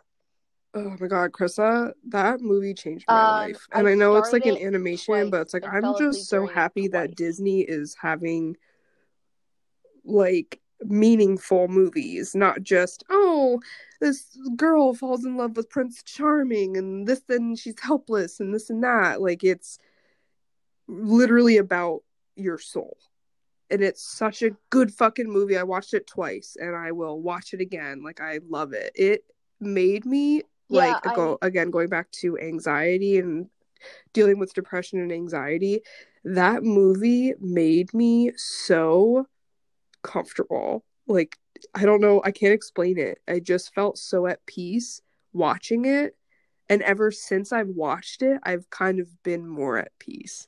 Oh my god krista that movie changed my Um, life and I i know it's like an animation twice but it's like i'm just so happy that disney is having like meaningful movies, not just oh, this girl falls in love with Prince Charming and this and she's helpless and this and that. Like it's literally about your soul. And it's such a good fucking movie. I watched it twice and I will watch it again. Like I love it. It made me Yeah, like I- again going back to anxiety and dealing with depression and anxiety. That movie made me so comfortable. Like, I don't know, I can't explain it. I just felt so at peace watching it. And ever since I've watched it, I've kind of been more at peace.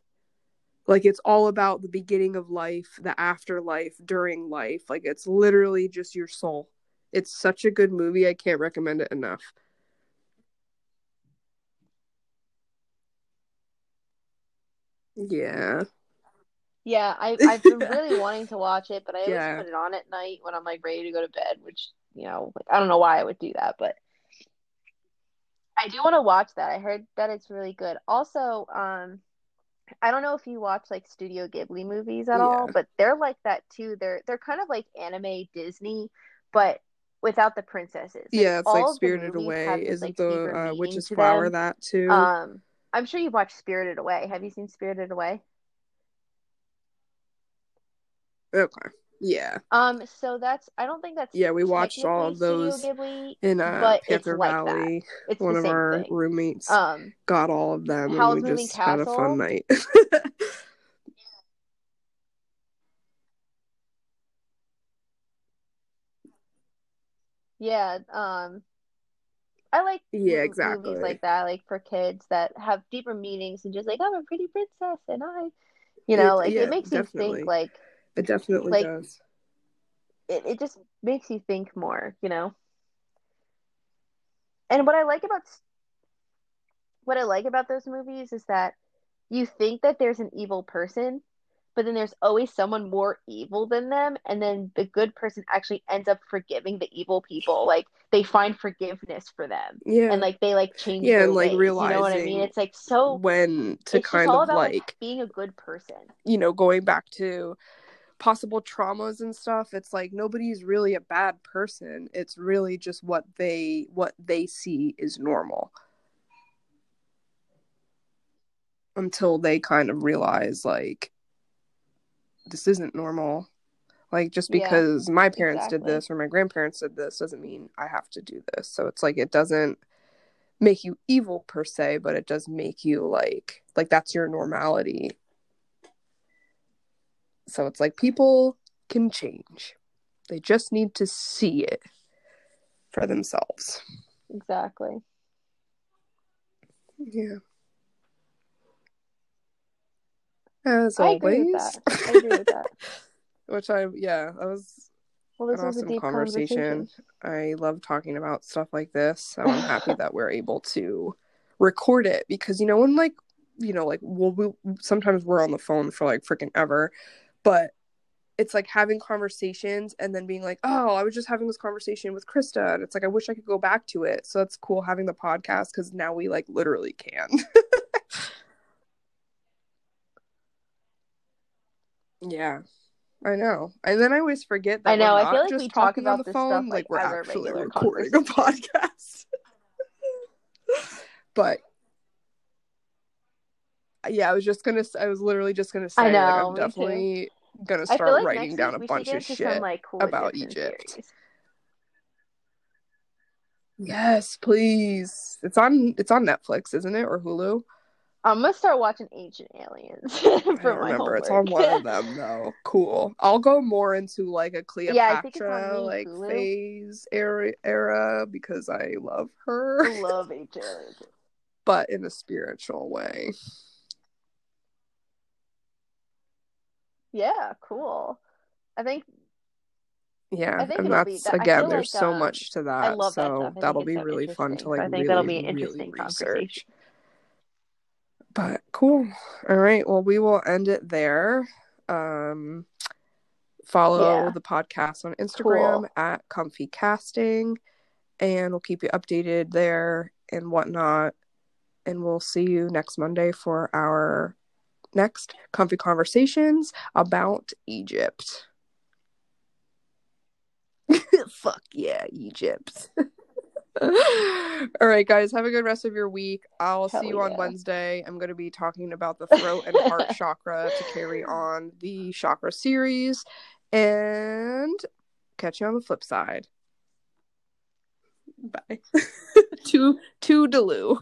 Like, it's all about the beginning of life, the afterlife, during life. Like, it's literally just your soul. It's such a good movie. I can't recommend it enough. Yeah. Yeah, I <laughs> I've been really wanting to watch it, but I always Yeah. put it on at night when I'm like ready to go to bed, which, you know, like I don't know why I would do that, but I do want to watch that. I heard that it's really good. Also, um I don't know if you watch like Studio Ghibli movies at all, but they're like that too. They're they're kind of like anime Disney, but without the princesses. Like, Yeah, it's all like Spirited Away. Isn't like, the uh, Witch's Flower them. that too? Um, I'm sure you've watched Spirited Away. Have you seen Spirited Away? okay. Yeah. Um, so that's I don't think that's Yeah, we watched all of those Ghibli, in uh, but it's Panther like that. Valley. It's One of our thing. roommates Um, got all of them, Howl's and we Moving just had a fun night. <laughs> yeah, um, I like Yeah, exactly. movies like that, like for kids that have deeper meanings and just like I'm a pretty princess and I, you know, It- like yeah, it makes you think like it definitely like- does. it, it just makes you think more, you know. And what I like about what I like about those movies is that you think that there's an evil person, but then there's always someone more evil than them, and then the good person actually ends up forgiving the evil people. Like they find forgiveness for them, Yeah. and like they like change Yeah, and, like, ways. You know what I mean? It's like so. when to kind of about like being a good person. you know going back to possible traumas and stuff it's like nobody's really a bad person it's really just what they what they see is normal until they kind of realize like this isn't normal like just Yeah, because my parents did this or my grandparents did this doesn't mean i have to do this so it's like it doesn't make you evil per se, but it does make you like like that's your normality. So it's like people can change. They just need to see it for themselves. Exactly. Yeah. As I always. agree with that. I agree with that. <laughs> Which I yeah, that was Well, an this was a awesome deep conversation. conversation. I love talking about stuff like this. So I'm happy <laughs> that we're able to record it because you know when like you know like we'll, we sometimes we're on the phone for like freaking ever, but it's like having conversations and then being like, oh, I was just having this conversation with Krista, and it's like I wish I could go back to it. So it's cool having the podcast because now we like literally can. <laughs> yeah. I know. And then I always forget that I know, I feel like just we talk talking on about the this stuff, phone, like, like we're actually recording a podcast. <laughs> but yeah, I was just gonna. I was literally just gonna say, I know, like, I'm me too. definitely gonna start like writing down a bunch of shit. some like cool about Egypt. series. Yes, please. It's on. It's on Netflix, isn't it, or Hulu? I'm gonna start watching Ancient Aliens <laughs> I for my remember. It's on one of <laughs> them though. Cool. I'll go more into like a Yeah, I think it's on Cleopatra me, like Hulu. phase era era because I love her, I <laughs> love Ancient Aliens. but in a spiritual way. Yeah, cool. I think Yeah, I think and that's that- again. There's like, so um, much to that. I love that so stuff. That'll be really fun to like I think really, that'll be an really interesting research. But cool. All right. Well, we will end it there. Um, follow Yeah. the podcast on Instagram Cool. at Comfy Casting, and we'll keep you updated there and whatnot. And we'll see you next Monday for our next comfy conversations about Egypt. <laughs> Fuck yeah, Egypt. <laughs> <laughs> All right, guys, have a good rest of your week. I'll Hell see you on. Wednesday. I'm going to be talking about the throat and heart <laughs> chakra to carry on the chakra series and catch you on the flip side. Bye. to to Delu.